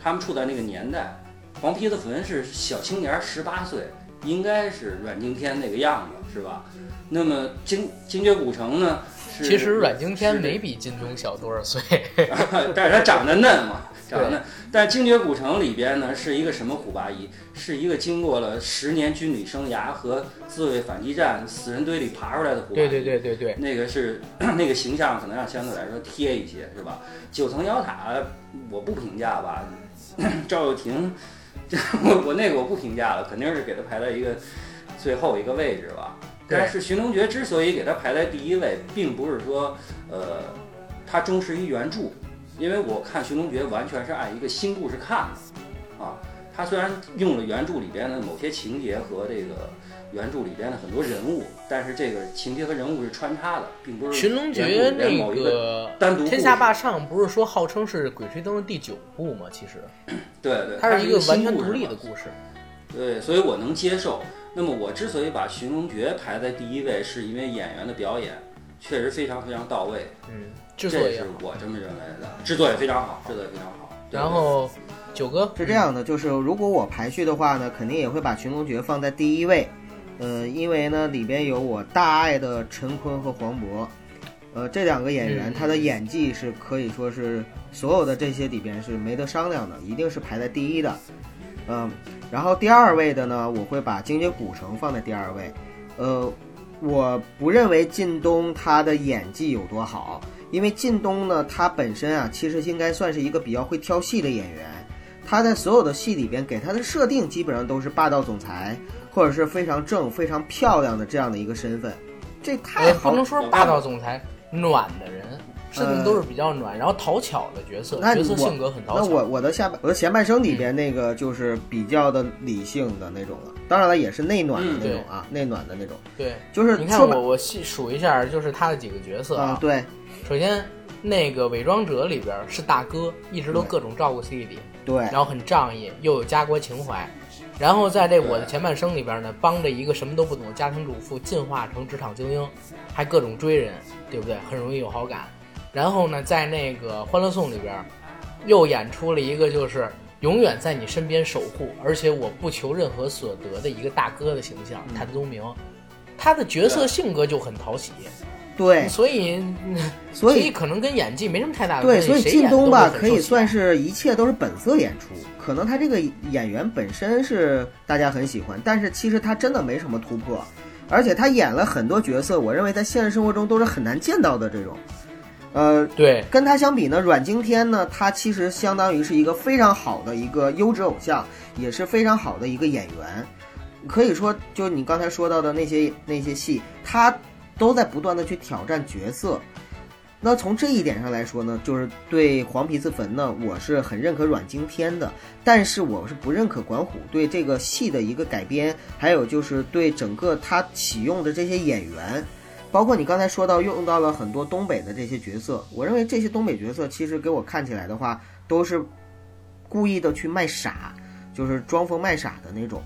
他们处在那个年代，黄皮子坟是小青年，十八岁，应该是阮经天那个样子，是吧？那么精精绝古城呢？是其实阮经天没比靳东小多少岁，[LAUGHS] [LAUGHS] 但是他长得嫩嘛，长得嫩。但《精绝古城》里边呢，是一个什么胡八一？是一个经过了十年军旅生涯和自卫反击战死人堆里爬出来的胡八一。对对对对对，那个是 [CLEARS THROAT] 那个形象可能要相对来说贴一些，是吧？九层妖塔我不评价吧，[CLEARS THROAT] 赵又廷，[LAUGHS] 我我那个我不评价了，肯定是给他排在一个最后一个位置吧。但是《寻龙诀》之所以给他排在第一位，并不是说呃他忠实于原著，因为我看《寻龙诀》完全是按一个新故事看的啊。他虽然用了原著里边的某些情节和这个原著里边的很多人物，但是这个情节和人物是穿插的，并不《是寻龙诀那某一个个单独《天下霸唱》不是说号称是《鬼吹灯》的第九部吗？其实 [CLEARS THROAT] 对对，它是一个完全独立的故事。对，所以我能接受。那么我之所以把《寻龙诀》排在第一位，是因为演员的表演确实非常非常到位，嗯，制作也是。我这么认为的。制作也非常好，制作也非常好。然后九哥是这样的，就是如果我排序的话呢，肯定也会把《寻龙诀》放在第一位，呃，因为呢里边有我大爱的陈坤和黄渤，呃，这两个演员嗯他的演技是可以说是所有的这些里边是没得商量的，一定是排在第一的，嗯，然后第二位的呢，我会把精绝古城放在第二位，呃，我不认为靳东他的演技有多好，因为靳东呢，他本身啊，其实应该算是一个比较会挑戏的演员。他在所有的戏里边给他的设定基本上都是霸道总裁，或者是非常正、非常漂亮的这样的一个身份，这太不能说霸道总裁，暖的人，设定都是比较暖，然后讨巧的角色，角色性格很讨巧。那我我的下半我的前半生里边那个就是比较的理性的那种了，当然了也是内暖的那种啊，内暖的那种，对，就是你看我我细数一下，就是他的几个角色啊，对首先，那个伪装者里边是大哥，一直都各种照顾 C D，对然后很仗义，又有家国情怀。然后在这我的前半生里边呢，帮着一个什么都不懂的家庭主妇进化成职场精英，还各种追人，对不对？很容易有好感。然后呢，在那个《欢乐颂》里边，又演出了一个就是永远在你身边守护，而且我不求任何所得的一个大哥的形象，嗯谭宗明。他的角色性格就很讨喜，对，所以所以可能跟演技没什么太大的对，关系。所以靳东吧可以算是一切都是本色演出，可能他这个演员本身是大家很喜欢，但是其实他真的没什么突破，而且他演了很多角色，我认为在现实生活中都是很难见到的这种。呃，对跟他相比呢，阮经天呢，他其实相当于是一个非常好的一个优质偶像，也是非常好的一个演员。可以说，就你刚才说到的那些那些戏，他都在不断的去挑战角色。那从这一点上来说呢，就是对《黄皮子坟》呢，我是很认可阮经天的，但是我是不认可管虎对这个戏的一个改编，还有就是对整个他启用的这些演员，包括你刚才说到用到了很多东北的这些角色，我认为这些东北角色其实给我看起来的话，都是故意的去卖傻，就是装疯卖傻的那种。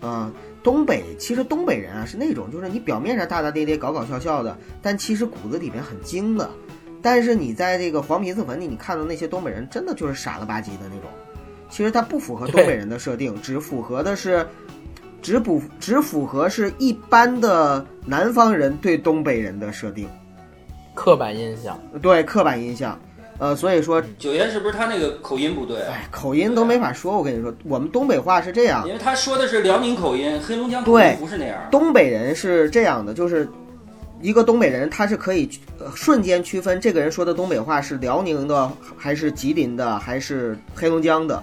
啊、东北其实东北人啊是那种，就是你表面上大大咧咧、搞搞笑笑的，但其实骨子里面很精的。但是你在这个黄皮子坟里，你看到那些东北人，真的就是傻了吧唧的那种。其实他不符合东北人的设定，只符合的是，只不只符合是一般的南方人对东北人的设定，刻板印象。对刻板印象。呃，所以说，九爷是不是他那个口音不对啊？哎，口音都没法说。我跟你说，我们东北话是这样，因为他说的是辽宁口音，黑龙江口对音不是那样。东北人是这样的，就是一个东北人，他是可以呃瞬间区分这个人说的东北话是辽宁的，还是吉林的，还是黑龙江的。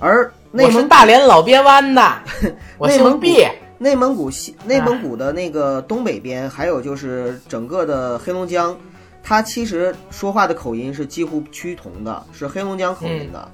而内我是蒙大连老边湾的，[LAUGHS] 我内蒙毕。内蒙古西内蒙古的那个东北边，还有就是整个的黑龙江，他其实说话的口音是几乎趋同的，是黑龙江口音的。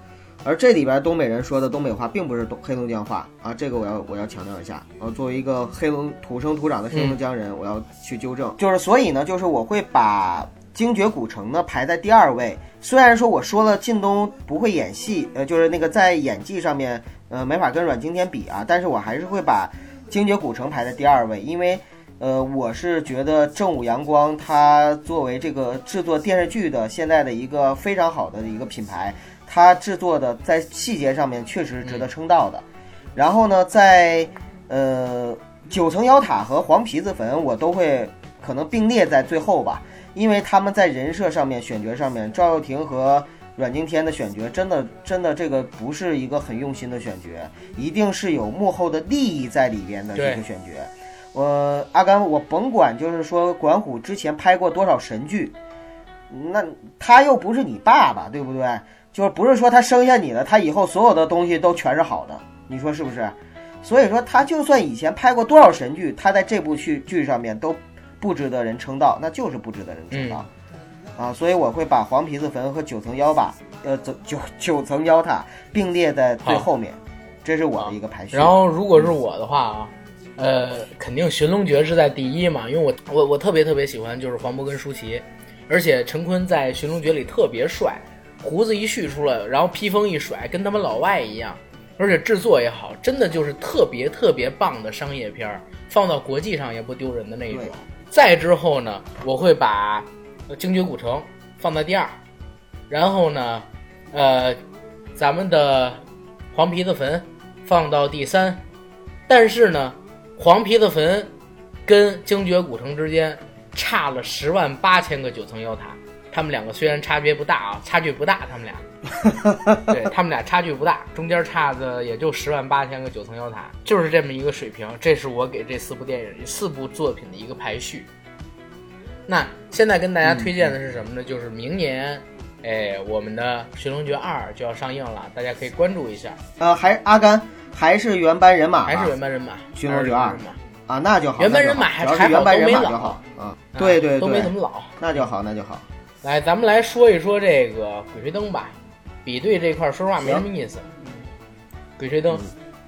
而这里边东北人说的东北话，并不是东黑龙江话啊，这个我要我要强调一下。啊，作为一个黑龙土生土长的黑龙江人，我要去纠正。就是所以呢，就是我会把精绝古城呢排在第二位。虽然说我说了靳东不会演戏，呃，就是那个在演技上面，呃，没法跟阮经天比啊，但是我还是会把精绝古城排在第二位，因为。呃，我是觉得正午阳光它作为这个制作电视剧的现在的一个非常好的一个品牌，它制作的在细节上面确实值得称道的。然后呢，在呃九层妖塔和黄皮子坟，我都会可能并列在最后吧，因为他们在人设上面、选角上面，赵又廷和阮经天的选角真的真的这个不是一个很用心的选角，一定是有幕后的利益在里边的这个选角。我阿甘，我甭管就是说管虎之前拍过多少神剧，那他又不是你爸爸，对不对？就是不是说他生下你了，他以后所有的东西都全是好的，你说是不是？所以说他就算以前拍过多少神剧，他在这部剧剧上面都不值得人称道，那就是不值得人称道。啊，所以我会把黄皮子坟和九层妖吧，呃，九九九层妖塔并列在最后面，这是我的一个排序。然后如果是我的话啊，呃，肯定寻龙诀是在第一嘛，因为我我我特别特别喜欢就是黄渤跟舒淇，而且陈坤在寻龙诀里特别帅，胡子一蓄出来，然后披风一甩，跟他们老外一样，而且制作也好，真的就是特别特别棒的商业片儿，放到国际上也不丢人的那一种。再之后呢，我会把呃精绝古城放在第二，然后呢，呃，咱们的黄皮子坟放到第三，但是呢，黄皮子坟跟精绝古城之间差了十万八千个九层妖塔。他们两个虽然差别不大啊，差距不大，他们俩，[LAUGHS] 对他们俩差距不大，中间差的也就十万八千个九层妖塔，就是这么一个水平。这是我给这四部电影、四部作品的一个排序。那现在跟大家推荐的是什么呢？就是明年，哎，我们的《寻龙诀二》就要上映了，大家可以关注一下。呃，还阿甘还是原班人马吧，还是原班人马，寻龙诀二啊，那就好。原班人马还还好是原班人都没老马就好啊。对对都没，怎么老。那就好，那就好。来，咱们来说一说这个《鬼吹灯》吧。比对这块儿，说实话没什么意思。鬼吹灯，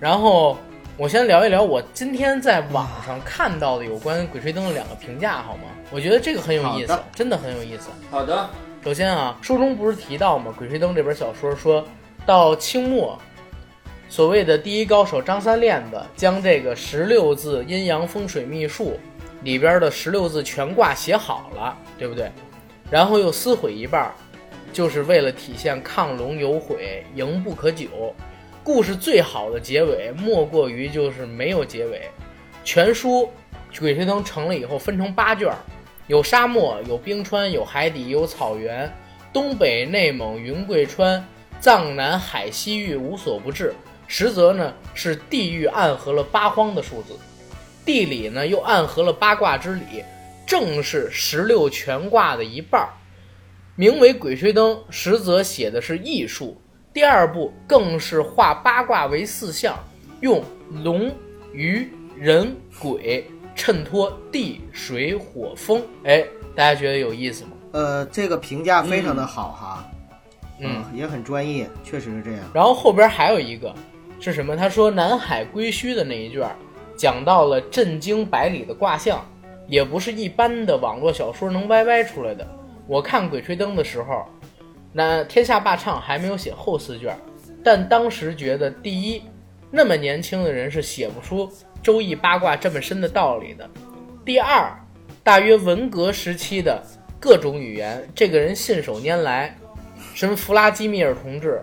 然后我先聊一聊我今天在网上看到的有关《鬼吹灯》的两个评价，好吗？我觉得这个很有意思的，真的很有意思。好的，首先啊，书中不是提到吗？《鬼吹灯》这本小说说到清末，所谓的第一高手张三链子将这个十六字阴阳风水秘术里边的十六字全卦写好了，对不对？然后又撕毁一半，就是为了体现亢龙有悔，赢不可久。故事最好的结尾莫过于就是没有结尾。全书《鬼吹灯》成了以后分成八卷，有沙漠，有冰川，有海底，有草原，东北、内蒙、云贵川、藏南、海西域无所不至。实则呢是地域暗合了八荒的数字，地理呢又暗合了八卦之理，正是十六全卦的一半儿。名为《鬼吹灯》，实则写的是艺术。第二部更是化八卦为四象，用龙、鱼、人、鬼衬托地、水、火、风。哎，大家觉得有意思吗？呃，这个评价非常的好哈，嗯，也很专业，确实是这样。然后后边还有一个是什么？他说南海归墟的那一卷儿讲到了震惊百里的卦象，也不是一般的网络小说能歪歪出来的。我看《鬼吹灯》的时候，那天下霸唱还没有写后四卷儿，但当时觉得第一，那么年轻的人是写不出周易八卦这么深的道理的；第二，大约文革时期的各种语言，这个人信手拈来，什么弗拉基米尔同志，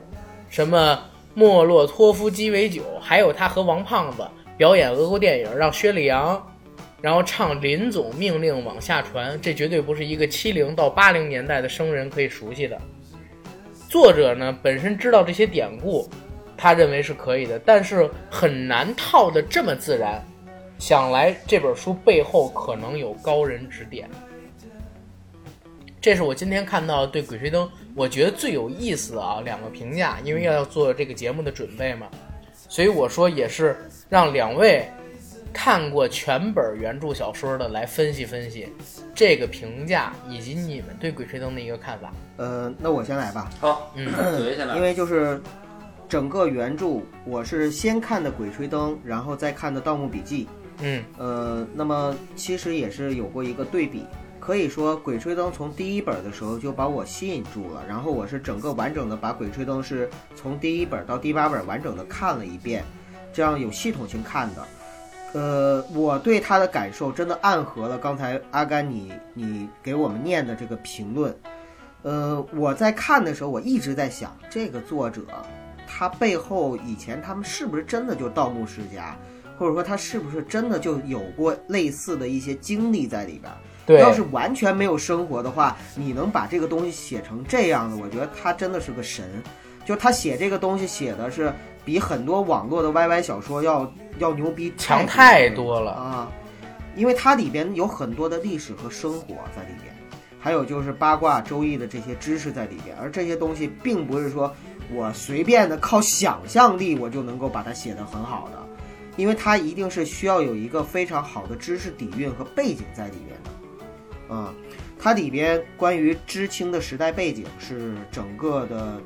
什么莫洛托夫鸡尾酒，还有他和王胖子表演俄国电影，让薛立阳，然后唱林总命令往下传，这绝对不是一个七零到八零年代的生人可以熟悉的。作者呢本身知道这些典故，他认为是可以的，但是很难套的这么自然。想来这本书背后可能有高人指点。这是我今天看到对《鬼吹灯》我觉得最有意思的啊两个评价，因为要做这个节目的准备嘛，所以我说也是让两位看过全本原著小说的来分析分析这个评价以及你们对《鬼吹灯》的一个看法。呃，那我先来吧，好，嗯 [COUGHS] 九爷先来因。为就是整个原著我是先看的《鬼吹灯》，然后再看的《盗墓笔记》。嗯呃，那么其实也是有过一个对比，可以说《鬼吹灯》从第一本的时候就把我吸引住了，然后我是整个完整的把《鬼吹灯》是从第一本到第八本完整的看了一遍，这样有系统性看的。呃，我对他的感受真的暗合了刚才阿甘你你给我们念的这个评论。呃，我在看的时候，我一直在想，这个作者他背后以前他们是不是真的就盗墓世家？或者说他是不是真的就有过类似的一些经历在里边儿？对要是完全没有生活的话，你能把这个东西写成这样的，我觉得他真的是个神。就他写这个东西写的是比很多网络的 YY 小说要要牛逼强太太多了啊！因为它里边有很多的历史和生活在里边，还有就是八卦、周易的这些知识在里边，而这些东西并不是说我随便的靠想象力我就能够把它写得很好的。因为它一定是需要有一个非常好的知识底蕴和背景在里面的，啊、它里边关于知青的时代背景是整个的，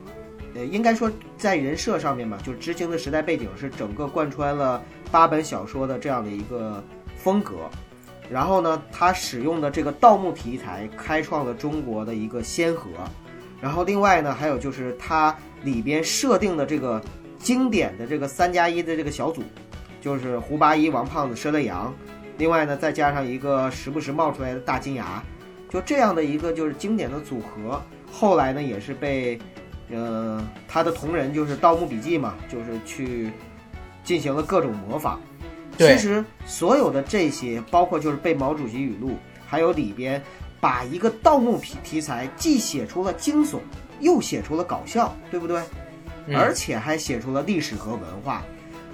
呃，应该说在人设上面吧，就是知青的时代背景是整个贯穿了八本小说的这样的一个风格。然后呢，它使用的这个盗墓题材开创了中国的一个先河。然后另外呢，还有就是它里边设定的这个经典的这个三加一的这个小组，就是胡八一、王胖子、佘乐阳，另外呢再加上一个时不时冒出来的大金牙，就这样的一个就是经典的组合。后来呢也是被呃，他的同人就是《盗墓笔记》嘛，就是去进行了各种模仿。其实所有的这些，包括就是被毛主席语录，还有里边把一个盗墓题题材既写出了惊悚，又写出了搞笑，对不对？嗯而且还写出了历史和文化。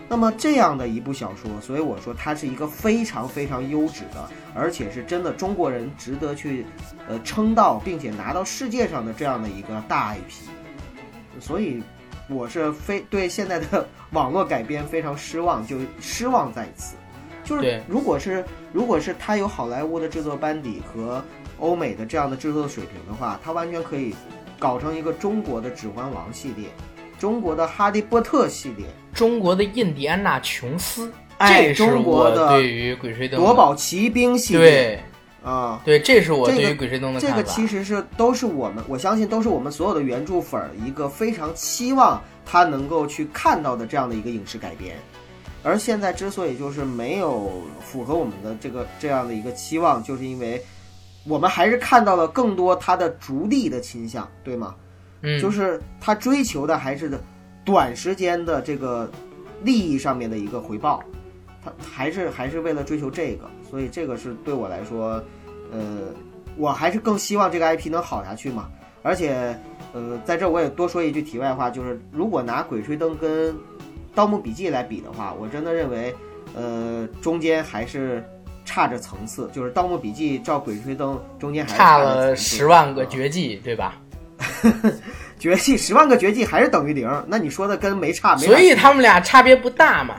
那么这样的一部小说，所以我说它是一个非常非常优质的，而且是真的中国人值得去呃称道，并且拿到世界上的这样的一个大 IP。所以我是非对现在的网络改编非常失望，就失望在此。就是如果是如果是他有好莱坞的制作班底和欧美的这样的制作水平的话，他完全可以搞成一个中国的《指环王》系列，中国的《哈利波特》系列，中国的印第安纳琼斯，哎这是中国的我对于鬼吹灯夺宝奇兵系列对啊。对，这是我这个对于鬼吹灯的这看法。个其实是都是我们，我相信都是我们所有的原著粉儿一个非常期望他能够去看到的这样的一个影视改编。而现在之所以就是没有符合我们的这个这样的一个期望，就是因为我们还是看到了更多他的逐利的倾向，对吗？嗯，就是他追求的还是短时间的这个利益上面的一个回报，他还是还是为了追求这个，所以这个是对我来说，呃，我还是更希望这个 IP 能好下去嘛。而且，呃，在这我也多说一句题外话，就是如果拿《鬼吹灯》跟《盗墓笔记》来比的话，我真的认为，呃，中间还是差着层次，就是《盗墓笔记》照《鬼吹灯》中间还是差了十万个啊绝技，对吧？[LAUGHS] 绝技十万个绝技还是等于零，那你说的跟没差没啥所以他们俩差别不大嘛。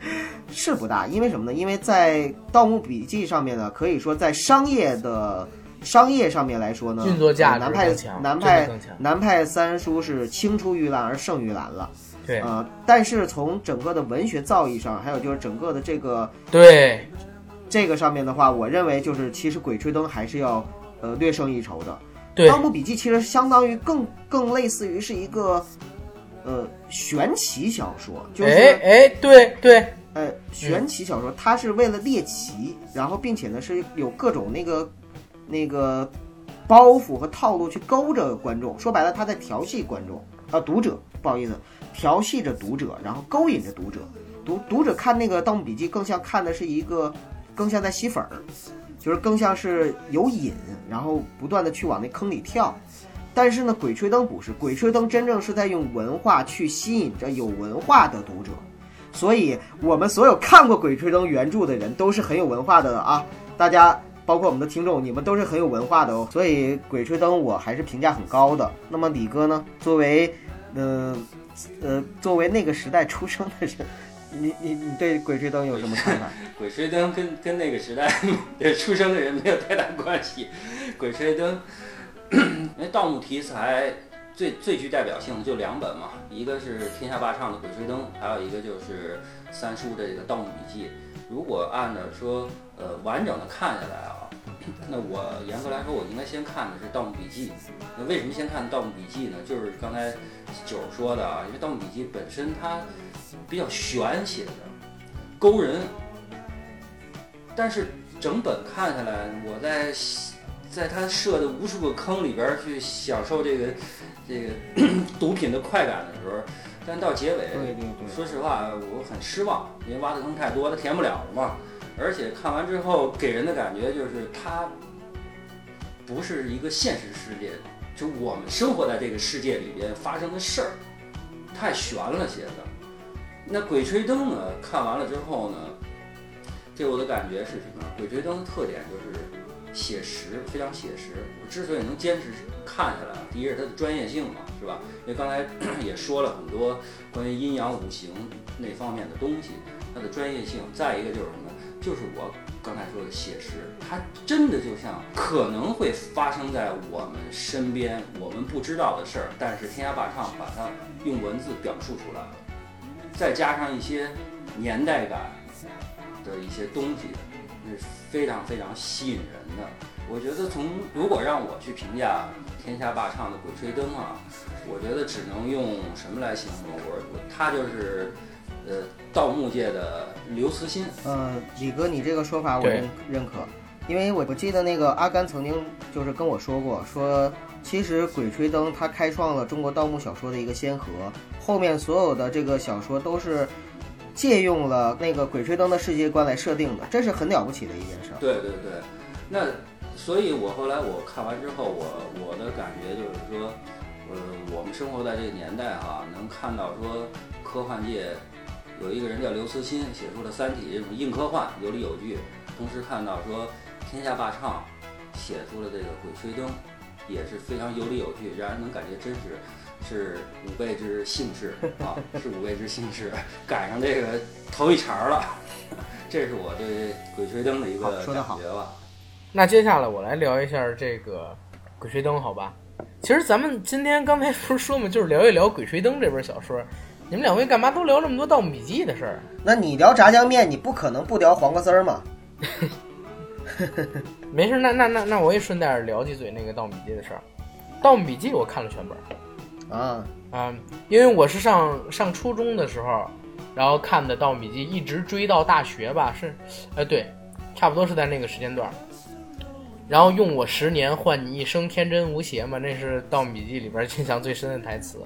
[LAUGHS] 是不大，因为什么呢？因为在《盗墓笔记》上面呢，可以说在商业的商业上面来说呢，运作价值南派南派南派三叔是青出于蓝而胜于蓝了，对呃，但是从整个的文学造诣上，还有就是整个的这个对，这个上面的话，我认为就是其实《鬼吹灯》还是要呃略胜一筹的。对盗墓笔记》其实相当于更更类似于是一个呃玄奇小说，就是。哎哎，对对，呃，玄奇小说，它是为了猎奇，然后并且呢是有各种那个那个包袱和套路去勾着观众。说白了，他在调戏观众啊、读者，不好意思，调戏着读者，然后勾引着读者。读读者看那个《盗墓笔记》，更像看的是一个，更像在吸粉儿，就是更像是有瘾，然后不断的去往那坑里跳。但是呢，《鬼吹灯》不是，《鬼吹灯》真正是在用文化去吸引着有文化的读者。所以，我们所有看过《鬼吹灯》原著的人都是很有文化的啊！大家，包括我们的听众，你们都是很有文化的哦。所以，《鬼吹灯》我还是评价很高的。那么，李哥呢？作为，呃，呃，作为那个时代出生的人，你你你对《鬼吹灯》有什么看法？[LAUGHS] 鬼吹灯跟跟那个时代出生的人没有太大关系。鬼吹灯，因为盗墓题材最最具代表性的就两本嘛，一个是天下霸唱的《鬼吹灯》，还有一个就是三叔的这个《盗墓笔记》。如果按照说呃完整的看下来啊，那我严格来说我应该先看的是《盗墓笔记》。那为什么先看《盗墓笔记》呢？就是刚才九儿说的啊，因为《盗墓笔记》本身它比较玄写的，勾人。但是整本看下来，我在在他设的无数个坑里边去享受这个这个 [COUGHS] 毒品的快感的时候，但到结尾，对对对，说实话，我很失望，因为挖的坑太多，他填不了了嘛。而且看完之后，给人的感觉就是他不是一个现实世界，就我们生活在这个世界里边发生的事儿，太悬了些的。那《鬼吹灯》呢？看完了之后呢，给我的感觉是什么？《鬼吹灯》的特点就是写实，非常写实。我之所以能坚持看下来，第一是它的专业性嘛，是吧？因为刚才 [CLEARS THROAT] 也说了很多关于阴阳五行那方面的东西，它的专业性。再一个就是什么？就是我刚才说的写实，它真的就像可能会发生在我们身边，我们不知道的事儿，但是天涯霸唱把它用文字表述出来了，再加上一些年代感的一些东西，那是非常非常吸引人的。我觉得从如果让我去评价天下霸唱的《鬼吹灯》啊，我觉得只能用什么来形容？我我他就是呃盗墓界的刘慈欣。呃，李哥，你这个说法我认认可，因为我我记得那个阿甘曾经就是跟我说过，说其实《鬼吹灯》它开创了中国盗墓小说的一个先河，后面所有的这个小说都是借用了那个《鬼吹灯》的世界观来设定的，这是很了不起的一件事。对对对，那所以，我后来我看完之后，我我的感觉就是说，呃，我们生活在这个年代哈、能看到说科幻界有一个人叫刘慈欣，写出了《三体》这种硬科幻，有理有据；同时看到说天下霸唱写出了这个《鬼吹灯》，也是非常有理有据，让人能感觉真是。是五辈之幸事啊，是五辈之幸事，[LAUGHS] 赶上这个头一茬了，[LAUGHS] 这是我对《鬼吹灯》的一个感觉吧。那接下来我来聊一下这个《鬼吹灯》，好吧？其实咱们今天刚才不是说嘛，就是聊一聊《鬼吹灯》这本小说。你们两位干嘛都聊这么多《盗墓笔记》的事儿？那你聊炸酱面，你不可能不聊黄瓜丝儿嘛？[LAUGHS] 没事，那那那那我也顺带聊几嘴那个《盗墓笔记》的事儿。《盗墓笔记》我看了全本儿啊，啊、因为我是上上初中的时候，然后看的《盗墓笔记》，一直追到大学吧，是，呃，对，差不多是在那个时间段。然后用我十年换你一生，天真无邪嘛，那是《盗墓笔记》里边印象最深的台词。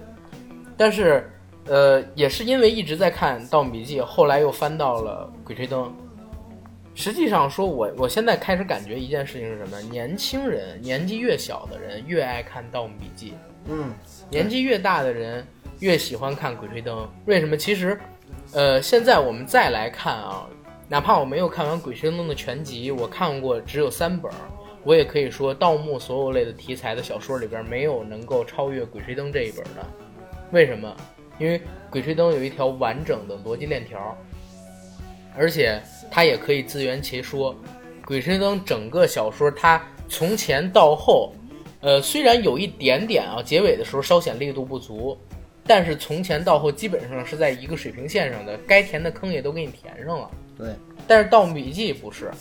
但是，呃，也是因为一直在看《盗墓笔记》，后来又翻到了《鬼吹灯》。实际上说我，我现在开始感觉一件事情是什么？年轻人年纪越小的人越爱看《盗墓笔记》，嗯，年纪越大的人越喜欢看《鬼吹灯》。为什么？其实，呃，现在我们再来看啊，哪怕我没有看完《鬼吹灯》的全集，我看过只有三本儿，我也可以说，盗墓所有类的题材的小说里边，没有能够超越《鬼吹灯》这一本的。为什么？因为《鬼吹灯》有一条完整的逻辑链条，而且它也可以自圆其说。《鬼吹灯》整个小说，它从前到后，呃，虽然有一点点啊，结尾的时候稍显力度不足，但是从前到后基本上是在一个水平线上的，该填的坑也都给你填上了。对，但是《盗墓笔记》不是，《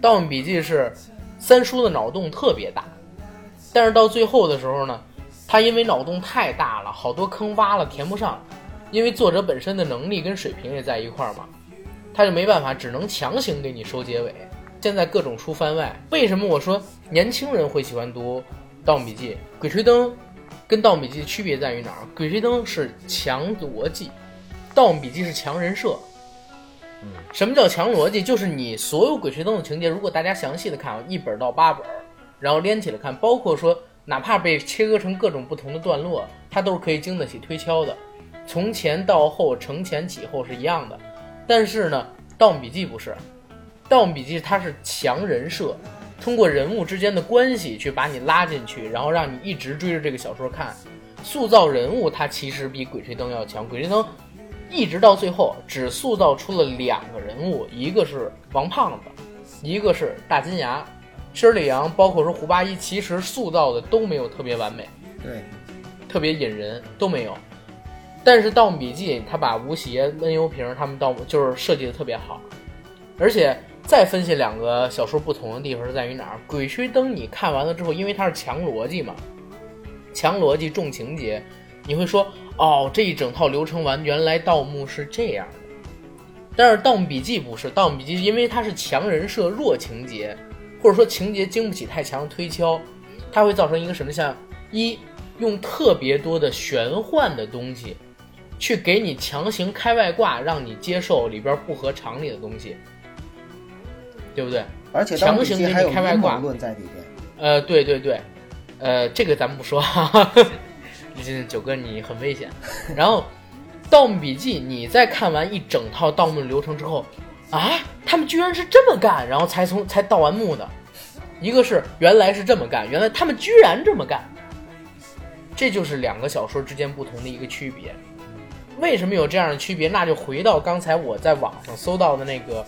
盗墓笔记》是三叔的脑洞特别大，但是到最后的时候呢，他因为脑洞太大了，好多坑挖了填不上，因为作者本身的能力跟水平也在一块儿嘛，他就没办法，只能强行给你收结尾。现在各种出番外，为什么我说年轻人会喜欢读《盗墓笔记》？《鬼吹灯》跟《盗墓笔记》的区别在于哪儿？《鬼吹灯》是强逻辑，《盗墓笔记》是强人设。嗯什么叫强逻辑？就是你所有《鬼吹灯》的情节，如果大家详细的看啊，一本到八本，然后连起来看，包括说哪怕被切割成各种不同的段落，它都是可以经得起推敲的。从前到后，承前启后是一样的。但是呢，《盗墓笔记》不是，《盗墓笔记》它是强人设，通过人物之间的关系去把你拉进去，然后让你一直追着这个小说看。塑造人物，它其实比《鬼吹灯》要强，《鬼吹灯》一直到最后只塑造出了两个人物，一个是王胖子，一个是大金牙。申里阳，包括说胡八一，其实塑造的都没有特别完美，对，特别引人，都没有。但是《盗墓笔记》他把吴邪、温油瓶他们盗墓就是设计的特别好，而且再分析两个小说不同的地方是在于哪儿？《鬼吹灯》你看完了之后，因为它是强逻辑嘛，强逻辑重情节，你会说哦，这一整套流程完，原来盗墓是这样的。但是《盗墓笔记》不是，《盗墓笔记》因为它是强人设、弱情节，或者说情节经不起太强的推敲，它会造成一个什么像一用特别多的玄幻的东西，去给你强行开外挂，让你接受里边不合常理的东西，对不对？而且《强行给你开外挂论在里边。呃，对对对，呃，这个咱们不说，哈哈。这九哥你很危险。[LAUGHS] 然后，《盗墓笔记》，你在看完一整套盗墓流程之后，啊，他们居然是这么干，然后才从才盗完墓的。一个是原来是这么干，原来他们居然这么干，这就是两个小说之间不同的一个区别。为什么有这样的区别？那就回到刚才我在网上搜到的那个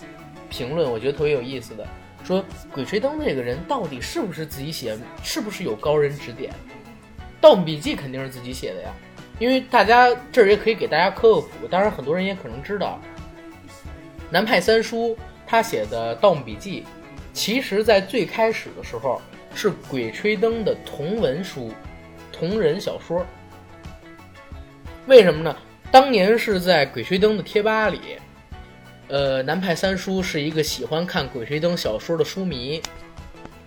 评论，我觉得特别有意思的。说《鬼吹灯》这个人到底是不是自己写，是不是有高人指点？《盗墓笔记》肯定是自己写的呀，因为大家这儿也可以给大家科个普，当然很多人也可能知道，南派三叔他写的《盗墓笔记》，其实在最开始的时候是《鬼吹灯》的同文书、同人小说。为什么呢？当年是在《鬼吹灯》的贴吧里，呃，南派三叔是一个喜欢看《鬼吹灯》小说的书迷，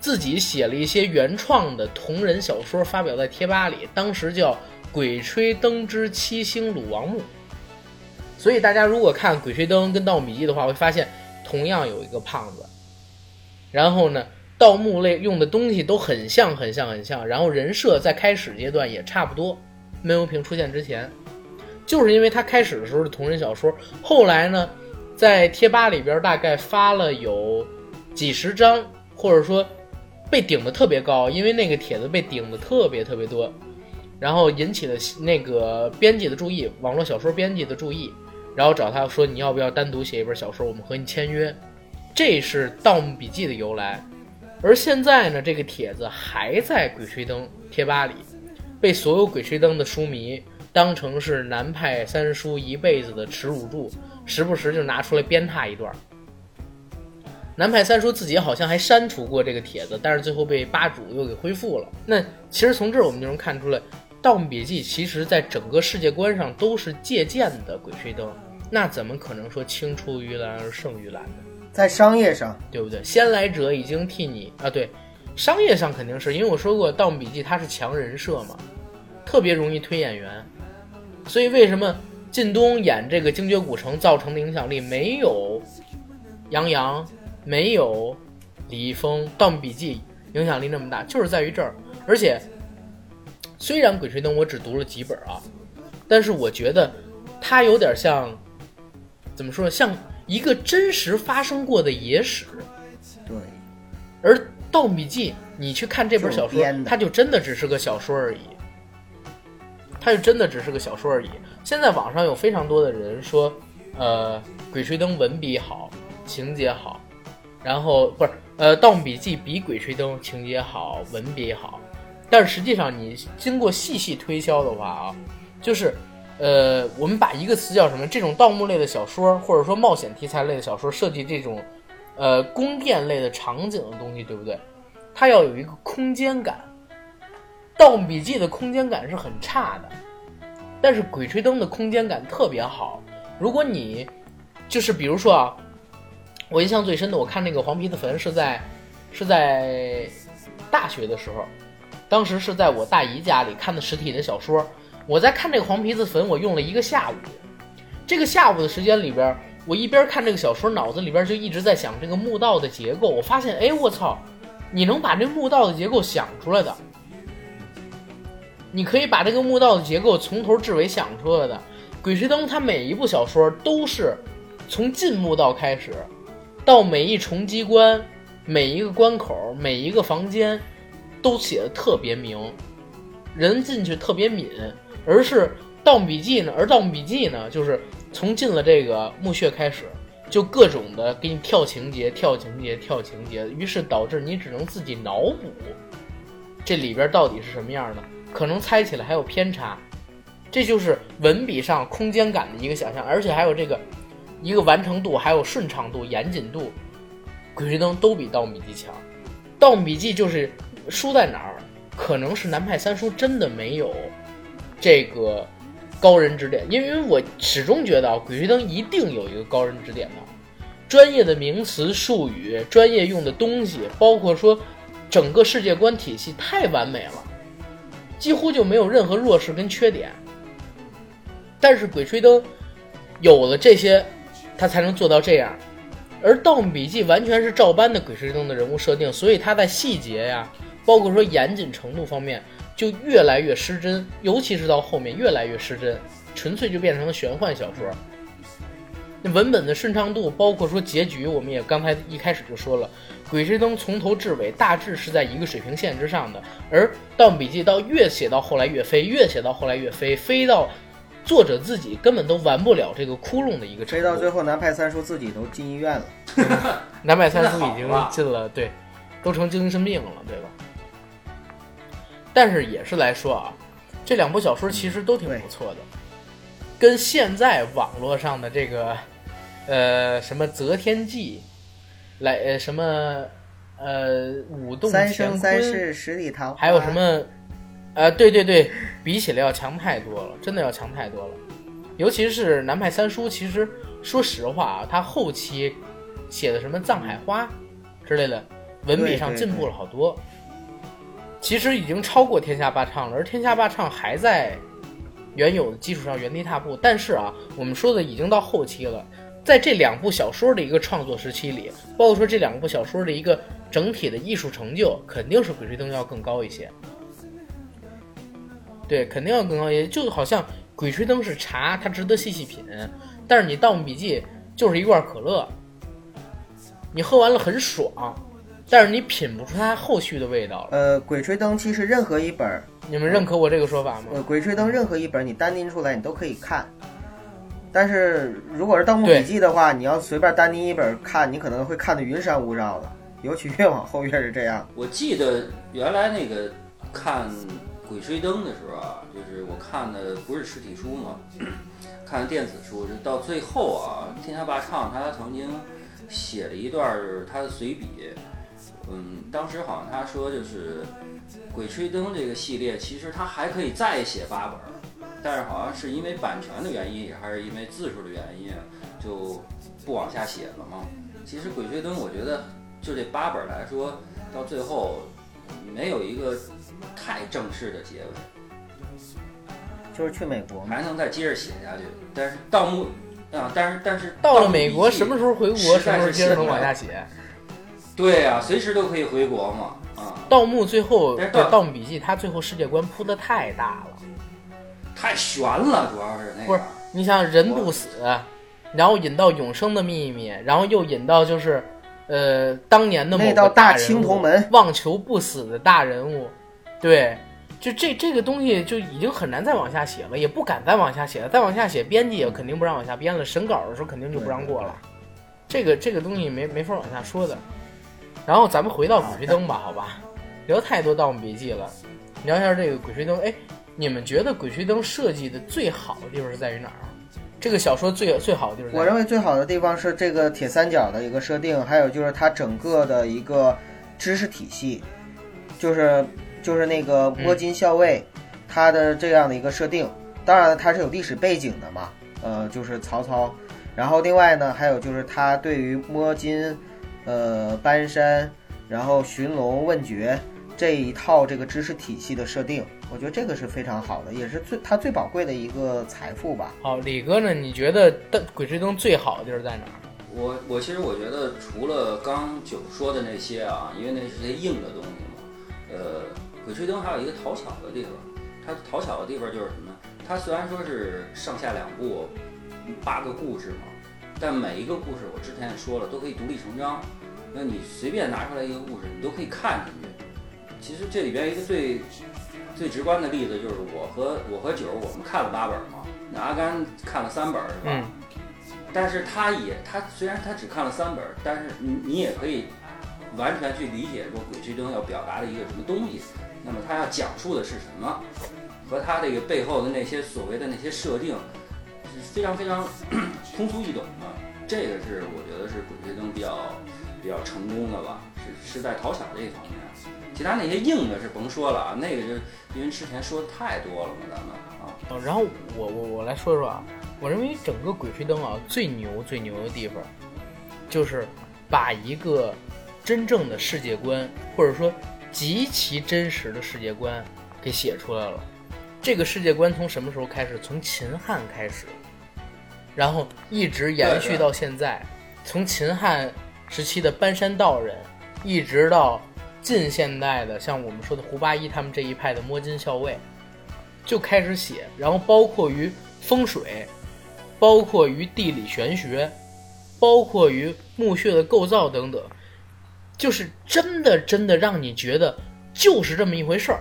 自己写了一些原创的同人小说，发表在贴吧里，当时叫《鬼吹灯之七星鲁王墓》。所以大家如果看《鬼吹灯》跟《盗墓笔记》的话，会发现同样有一个胖子。然后呢，盗墓类用的东西都很像，很像，很像。然后人设在开始阶段也差不多，闷油瓶出现之前，就是因为他开始的时候是同人小说，后来呢，在贴吧里边大概发了有几十张，或者说被顶的特别高，因为那个帖子被顶的特别特别多，然后引起了那个编辑的注意，网络小说编辑的注意，然后找他说你要不要单独写一本小说，我们和你签约。这是《盗墓笔记》的由来，而现在呢，这个帖子还在《鬼吹灯》贴吧里，被所有《鬼吹灯》的书迷当成是南派三叔一辈子的耻辱柱，时不时就拿出来鞭挞一段。南派三叔自己好像还删除过这个帖子，但是最后被吧主又给恢复了。那其实从这儿我们就能看出来，《盗墓笔记》其实在整个世界观上都是借鉴的《鬼吹灯》，那怎么可能说青出于蓝而胜于蓝呢？在商业上，对不对？先来者已经替你啊，对，商业上肯定是因为我说过，《盗墓笔记》它是强人设嘛，特别容易推演员，所以为什么靳东演这个精绝古城造成的影响力没有杨洋、没有李易峰《盗墓笔记》影响力那么大，就是在于这儿。而且，虽然《鬼吹灯》我只读了几本啊，但是我觉得它有点像，怎么说呢？像。一个真实发生过的野史，对，而《盗墓笔记》，你去看这本小说，它就真的只是个小说而已，它就真的只是个小说而已。现在网上有非常多的人说，呃，《鬼吹灯》文笔好，情节好，然后不是，呃，《盗墓笔记》比《鬼吹灯》情节好，文笔好，但是实际上你经过细细推敲的话啊，就是。呃，我们把一个词叫什么？这种盗墓类的小说，或者说冒险题材类的小说，设计这种，呃，宫殿类的场景的东西，对不对？它要有一个空间感。《盗墓笔记》的空间感是很差的，但是《鬼吹灯》的空间感特别好。如果你，就是比如说啊，我印象最深的，我看那个黄皮子坟是在，是在大学的时候，当时是在我大姨家里看的实体的小说。我在看这个黄皮子坟，我用了一个下午。这个下午的时间里边，我一边看这个小说，脑子里边就一直在想这个墓道的结构。我发现，哎，我操，你能把这墓道的结构想出来的？你可以把这个墓道的结构从头至尾想出来的。鬼吹灯它每一部小说都是从进墓道开始，到每一重机关、每一个关口、每一个房间，都写的特别明，人进去特别敏。而是《盗墓笔记》呢，而《盗墓笔记》呢，就是从进了这个墓穴开始，就各种的给你跳情节、跳情节、跳情节，于是导致你只能自己脑补这里边到底是什么样的，可能猜起来还有偏差。这就是文笔上空间感的一个想象，而且还有这个一个完成度、还有顺畅度、严谨度，《鬼吹灯》都比《盗墓笔记》强。《盗墓笔记》就是输在哪儿？可能是南派三叔真的没有。这个高人指点，因为我始终觉得啊，《鬼吹灯》一定有一个高人指点的，专业的名词术语、专业用的东西，包括说整个世界观体系太完美了，几乎就没有任何弱势跟缺点。但是《鬼吹灯》有了这些，他才能做到这样，而《盗墓笔记》完全是照搬的《鬼吹灯》的人物设定，所以它在细节呀，包括说严谨程度方面。就越来越失真，尤其是到后面越来越失真，纯粹就变成了玄幻小说。那文本的顺畅度，包括说结局，我们也刚才一开始就说了，《鬼吹灯》从头至尾大致是在一个水平线之上的，而《盗墓笔记》到越写到后来越飞，越写到后来越飞，飞到作者自己根本都完不了这个窟窿的一个程度。飞到最后，南派三叔自己都进医院了。[LAUGHS] 南派三叔已经进了，对，都成精神病了，对吧？但是也是来说啊，这两部小说其实都挺不错的，跟现在网络上的这个，呃，什么《择天记》，来呃什么，呃舞动三乾生三坤，世十里桃花，还有什么，呃，对对对，比起来要强太多了，真的要强太多了。尤其是南派三叔，其实说实话啊，他后期写的什么《藏海花》之类的，文笔上进步了好多。其实已经超过《天下霸唱》了，而《天下霸唱》还在原有的基础上原地踏步。但是啊，我们说的已经到后期了，在这两部小说的一个创作时期里，包括说这两部小说的一个整体的艺术成就，肯定是《鬼吹灯》要更高一些。对，肯定要更高一些。就好像《鬼吹灯》是茶，它值得细细品，但是你《盗墓笔记》就是一罐可乐，你喝完了很爽，但是你品不出它后续的味道了。呃，《鬼吹灯》其实任何一本，你们认可我这个说法吗？呃，《鬼吹灯》任何一本你单拎出来你都可以看，但是如果是《盗墓笔记》的话，你要随便单拎一本看，你可能会看得云山雾绕的，尤其越往后越是这样。我记得原来那个看《鬼吹灯》的时候啊，就是我看的不是实体书嘛，[CLEARS THROAT] 看的电子书，就到最后啊，天下霸唱他曾经写了一段儿他的随笔，嗯，当时好像他说就是《鬼吹灯》这个系列，其实他还可以再写八本，但是好像是因为版权的原因，还是因为字数的原因，就不往下写了嘛。其实《鬼吹灯》我觉得就这八本来说，到最后没有一个太正式的结尾，就是去美国嘛，还能再接着写下去。但是盗墓啊，但是但是到了美国，什么时候回国，是什么时候接着能往下写。对呀、随时都可以回国嘛啊，盗墓最后盗《盗墓笔记》，它最后世界观铺的太大了。太悬了，主要是那个不是你想人不死，然后引到永生的秘密，然后又引到就是，呃，当年的某那道个大大青人物铜门望求不死的大人物，对，就这这个东西就已经很难再往下写了，也不敢再往下写了，再往下写，编辑也肯定不让往下编了，审稿的时候肯定就不让过了。这个这个东西没没法往下说的。然后咱们回到《鬼吹灯》吧，好吧，聊太多《盗墓笔记》了，聊一下这个《鬼吹灯》。哎，你们觉得《鬼吹灯》设计的最好的地方是在于哪儿？这个小说最最好的地方我认为最好的地方是这个铁三角的一个设定，还有就是它整个的一个知识体系，就是就是那个摸金校尉，他的这样的一个设定。当然了，它是有历史背景的嘛，呃，就是曹操。然后另外呢，还有就是他对于摸金、呃搬山，然后寻龙问诀这一套这个知识体系的设定，我觉得这个是非常好的，也是最他最宝贵的一个财富吧。好，李哥呢？你觉得的《鬼吹灯》最好的地儿在哪儿？我我其实我觉得除了刚九说的那些啊，因为那是些硬的东西嘛，呃，鬼吹灯还有一个讨巧的地方，它讨巧的地方就是什么？它虽然说是上下两部八个故事嘛，但每一个故事我之前也说了，都可以独立成章。那你随便拿出来一个故事，你都可以看进去。其实这里边一个最最直观的例子就是我和我和九儿我们看了八本嘛，那阿甘看了三本是吧？嗯但是他也他虽然他只看了三本，但是你你也可以完全去理解说《鬼吹灯》要表达的一个什么东西，那么他要讲述的是什么，和他这个背后的那些所谓的那些设定是非常非常 [CLEARS THROAT] 通俗易懂的。这个是我觉得是《鬼吹灯》比较比较成功的吧，是是在讨巧这一方面。其他那些硬的是甭说了啊，那个就因为之前说的太多了嘛，咱们啊。哦，然后我我我来说说啊，我认为整个《鬼吹灯》啊最牛最牛的地方，就是把一个真正的世界观，或者说极其真实的世界观给写出来了。这个世界观从什么时候开始？从秦汉开始，然后一直延续到现在。从秦汉时期的搬山道人，一直到近现代的像我们说的胡八一他们这一派的摸金校尉，就开始写，然后包括于风水，包括于地理玄学，包括于墓穴的构造等等，就是真的真的让你觉得就是这么一回事儿。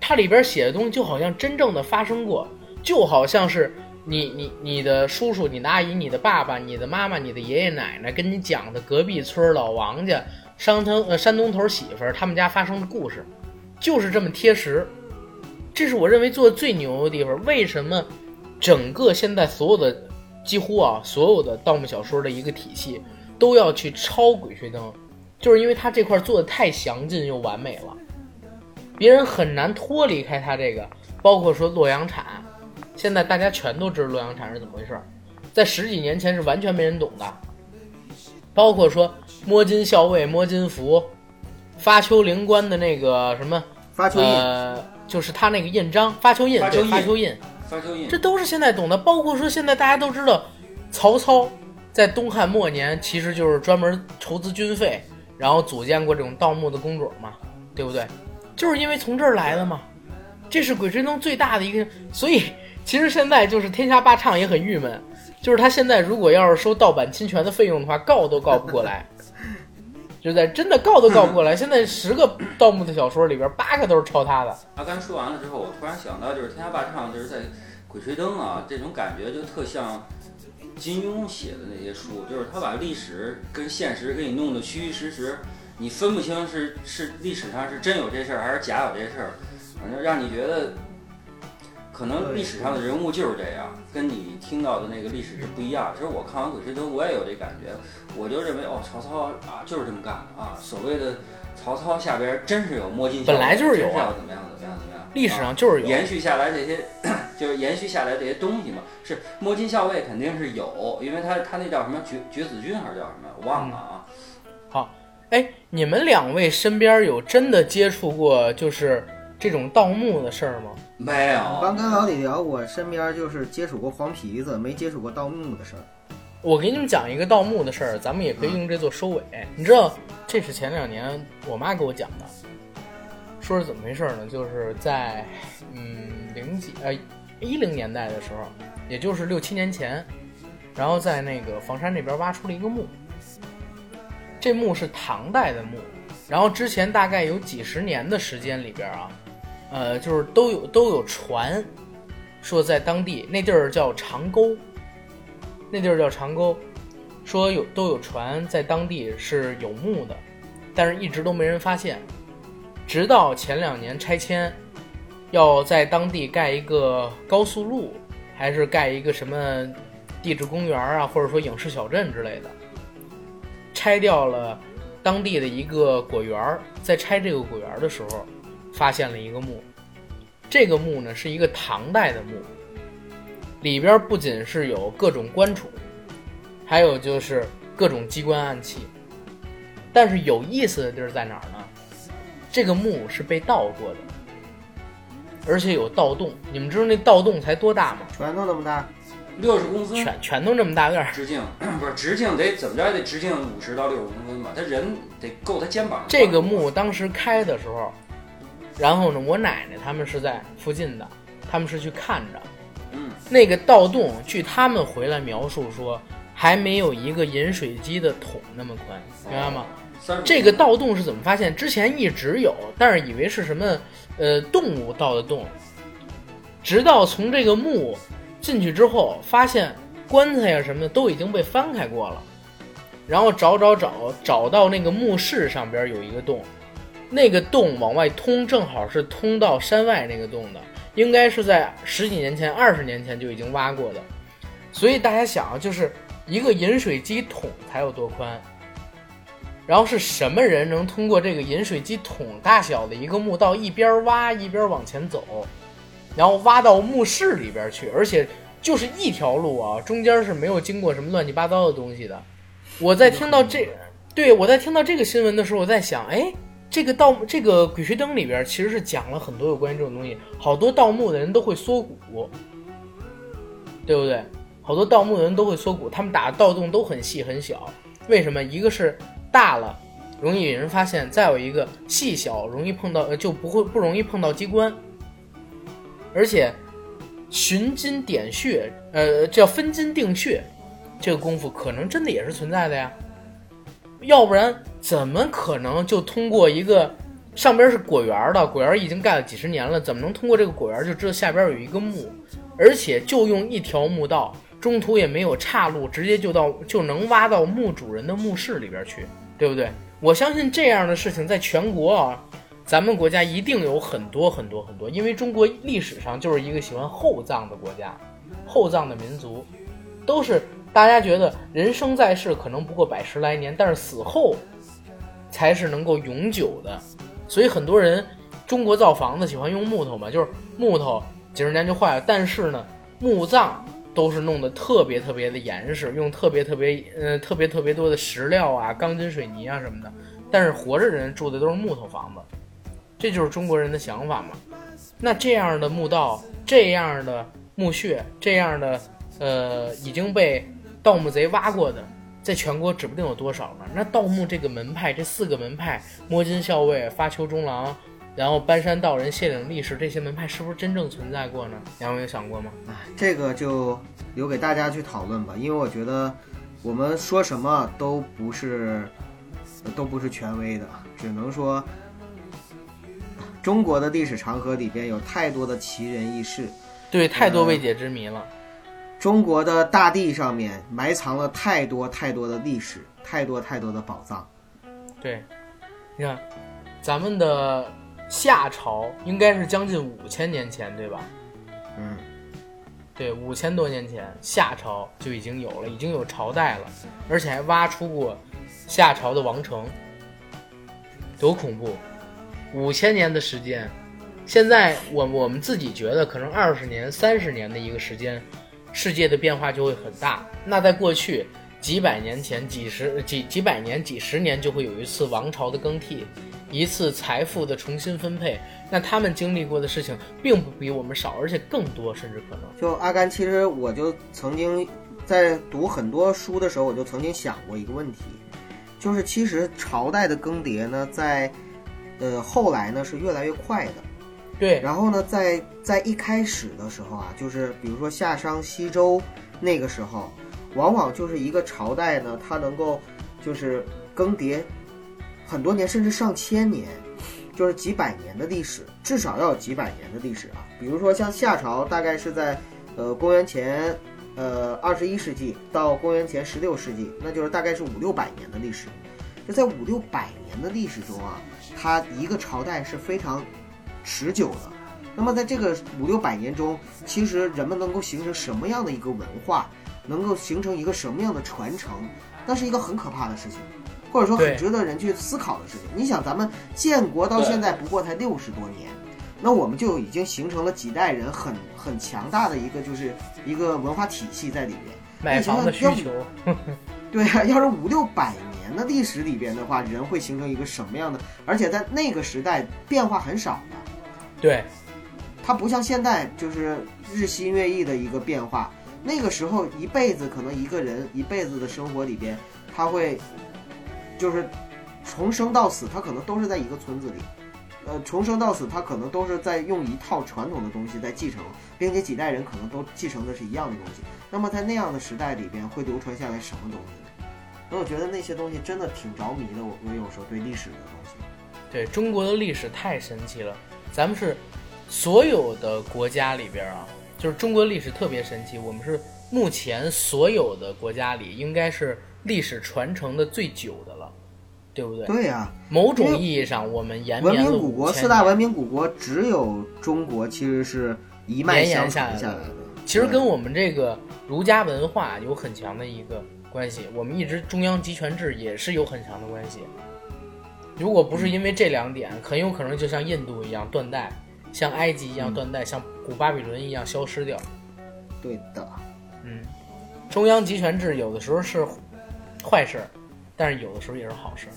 它里边写的东西就好像真正的发生过，就好像是你你你的叔叔、你的阿姨、你的爸爸、你的妈妈、你的爷爷奶奶跟你讲的隔壁村老王家山东呃山东头媳妇儿他们家发生的故事，就是这么贴实。这是我认为做的最牛的地方。为什么整个现在所有的几乎啊所有的盗墓小说的一个体系都要去抄《鬼吹灯》，就是因为它这块做的太详尽又完美了，别人很难脱离开它这个。包括说洛阳铲，现在大家全都知道洛阳铲是怎么回事，在十几年前是完全没人懂的。包括说摸金校尉、摸金符、发丘灵官的那个什么，发丘印，呃，就是他那个印章，发丘印，对，发丘印发丘印这都是现在懂的。包括说现在大家都知道，曹操在东汉末年其实就是专门筹资军费，然后组建过这种盗墓的工种嘛，对不对？就是因为从这儿来的嘛。这是《鬼吹灯》最大的一个，所以其实现在就是天下霸唱也很郁闷，就是他现在如果要是收盗版侵权的费用的话，告都告不过来，就在真的告都告不过来。[LAUGHS] 现在十个盗墓的小说里边，八个都是抄他的。阿甘说完了之后，我突然想到，就是《天下霸唱》，就是在《鬼吹灯》啊，这种感觉就特像金庸写的那些书，就是他把历史跟现实给你弄得虚虚实实，你分不清是是历史上是真有这事儿还是假有这事儿，反正让你觉得可能历史上的人物就是这样，跟你听到的那个历史是不一样。其实我看完《鬼吹灯》，我也有这感觉，我就认为哦，曹操啊就是这么干的啊，所谓的。曹操下边真是有摸金校尉，本来就是有啊怎么样怎么样怎么样，历史啊上就是有，延续下来这些，[COUGHS] 就是延续下来这些东西嘛。是摸金校尉肯定是有，因为他他那叫什么绝绝子军还是叫什么，我忘了啊。好哎，你们两位身边有真的接触过就是这种盗墓的事儿吗？没有，刚跟老李聊，我身边就是接触过黄皮子，没接触过盗墓的事儿。我给你们讲一个盗墓的事儿，咱们也可以用这做收尾。你知道，这是前两年我妈给我讲的，说是怎么回事呢？就是在嗯零几呃一零年代的时候，也就是六七年前，然后在那个房山那边挖出了一个墓，这墓是唐代的墓，然后之前大概有几十年的时间里边啊，呃，就是都有都有传说在当地那地儿叫长沟。那地儿叫长沟，说有都有传在当地是有墓的，但是一直都没人发现，直到前两年拆迁，要在当地盖一个高速路，还是盖一个什么地质公园啊，或者说影视小镇之类的，拆掉了当地的一个果园，在拆这个果园的时候，发现了一个墓，这个墓呢是一个唐代的墓。里边不仅是有各种官储，还有就是各种机关暗器。但是有意思的地儿在哪儿呢？这个墓是被盗过的，而且有盗洞。你们知道那盗洞才多大吗？拳头那么大，六十公分，拳拳头这么大个儿。直径 [CLEARS THROAT] 不是直径得怎么着也得直径五十到六十公分吧，他人得够他肩膀。这个墓当时开的时候，然后呢，我奶奶他们是在附近的，他们是去看着。嗯，那个盗洞，据他们回来描述说，还没有一个饮水机的桶那么宽，明白吗？这个盗洞是怎么发现？之前一直有，但是以为是什么呃动物盗的洞，直到从这个墓进去之后，发现棺材呀什么的都已经被翻开过了，然后找找找找到那个墓室上边有一个洞，那个洞往外通，正好是通到山外那个洞的，应该是在十几年前、二十年前就已经挖过的，所以大家想啊，就是一个饮水机桶才有多宽。然后是什么人能通过这个饮水机桶大小的一个墓道一边挖一边往前走，然后挖到墓室里边去，而且就是一条路啊，中间是没有经过什么乱七八糟的东西的。我在听到这，对我在听到这个新闻的时候，我在想，哎，这个盗这个《鬼吹灯》里边其实是讲了很多有关于这种东西，好多盗墓的人都会缩骨，对不对？好多盗墓的人都会缩骨，他们打的盗洞都很细很小，为什么？一个是大了容易引人发现，再有一个细小容易碰到，就不会不容易碰到机关，而且寻金点穴，呃，叫分金定穴，这个功夫可能真的也是存在的呀，要不然怎么可能就通过一个上边是果园的，果园已经盖了几十年了，怎么能通过这个果园就知道下边有一个墓，而且就用一条墓道。中途也没有岔路，直接就到就能挖到墓主人的墓室里边去，对不对？我相信这样的事情在全国啊，咱们国家一定有很多很多很多，因为中国历史上就是一个喜欢厚葬的国家，厚葬的民族，都是大家觉得人生在世可能不过百十来年，但是死后才是能够永久的，所以很多人中国造房子喜欢用木头嘛，就是木头几十年就坏了，但是呢，墓葬。都是弄得特别特别的严实，用特别特别呃特别特别多的石料啊、钢筋水泥啊什么的。但是活着人住的都是木头房子，这就是中国人的想法嘛。那这样的墓道、这样的墓穴、这样的呃已经被盗墓贼挖过的，在全国指不定有多少呢。那盗墓这个门派，这四个门派——摸金校尉、发丘中郎，然后搬山道人、谢岭力士，这些门派是不是真正存在过呢？杨伟有想过吗？哎，这个就留给大家去讨论吧，因为我觉得我们说什么都不是都不是权威的，只能说中国的历史长河里边有太多的奇人异事，对，太多未解之谜了。中国的大地上面埋藏了太多太多的历史，太多太多的宝藏。对，你看，咱们的夏朝应该是将近五千年前，对吧？嗯，对，五千多年前，夏朝就已经有了，已经有朝代了，而且还挖出过夏朝的王城，多恐怖！五千年的时间，现在我我们自己觉得可能二十年、三十年的一个时间，世界的变化就会很大。那在过去几百年前、几十几几百年、几十年，就会有一次王朝的更替，一次财富的重新分配。那他们经历过的事情并不比我们少，而且更多，甚至可能。就阿甘，其实我就曾经在读很多书的时候，我就曾经想过一个问题，就是其实朝代的更迭呢，在呃后来呢是越来越快的。对，然后呢，在在一开始的时候啊，就是比如说夏商西周那个时候，往往就是一个朝代呢，它能够就是更迭很多年，甚至上千年，就是几百年的历史，至少要有几百年的历史啊。比如说像夏朝，大概是在呃公元前呃二十一世纪到公元前十六世纪，那就是大概是五六百年的历史。就在五六百年的历史中啊，它一个朝代是非常持久的。那么在这个五六百年中，其实人们能够形成什么样的一个文化，能够形成一个什么样的传承，那是一个很可怕的事情，或者说很值得人去思考的事情。你想，咱们建国到现在不过才六十多年，那我们就已经形成了几代人很很强大的一个就是一个文化体系在里面。买房的需要求，对呀、要是五六百年的历史里边的话，人会形成一个什么样的？而且在那个时代变化很少的。对，它不像现在就是日新月异的一个变化。那个时候一辈子可能一个人一辈子的生活里边，他会就是从生到死，他可能都是在一个村子里。呃，从生到死，他可能都是在用一套传统的东西在继承，并且几代人可能都继承的是一样的东西。那么在那样的时代里边，会流传下来什么东西呢？那我觉得那些东西真的挺着迷的。我我有时候对历史的东西，对中国的历史太神奇了，咱们是所有的国家里边啊，就是中国历史特别神奇，我们是目前所有的国家里应该是历史传承的最久的了，对不对？对呀、某种意义上，我们延文明古国四大文明古国只有中国其实是一脉相承下来的。其实跟我们这个儒家文化有很强的一个关系，我们一直中央集权制也是有很强的关系。如果不是因为这两点，很有可能就像印度一样断代，像埃及一样断代，像古巴比伦一样消失掉。对的，嗯，中央集权制有的时候是坏事，但是有的时候也是好事。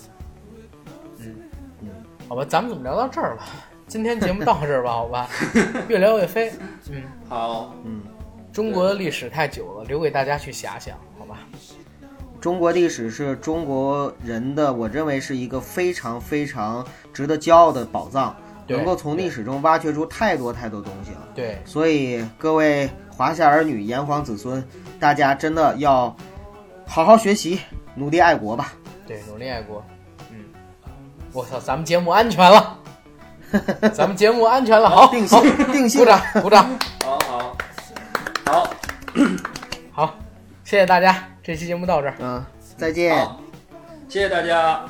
嗯嗯，好吧，咱们怎么聊到这儿吧？今天节目到这儿吧，好吧，[LAUGHS] 越聊越飞。嗯。好，嗯，中国的历史太久了，留给大家去遐想？中国历史是中国人的，我认为是一个非常非常值得骄傲的宝藏，能够从历史中挖掘出太多太多东西了。对，所以各位华夏儿女、炎黄子孙，大家真的要好好学习，努力爱国吧。对，努力爱国。嗯，我操，咱们节目安全了，[LAUGHS] 咱们节目安全了，好，定性好。定性。鼓掌，鼓掌，好好。好。好，谢谢大家，这期节目到这儿。嗯，再见。好，谢谢大家。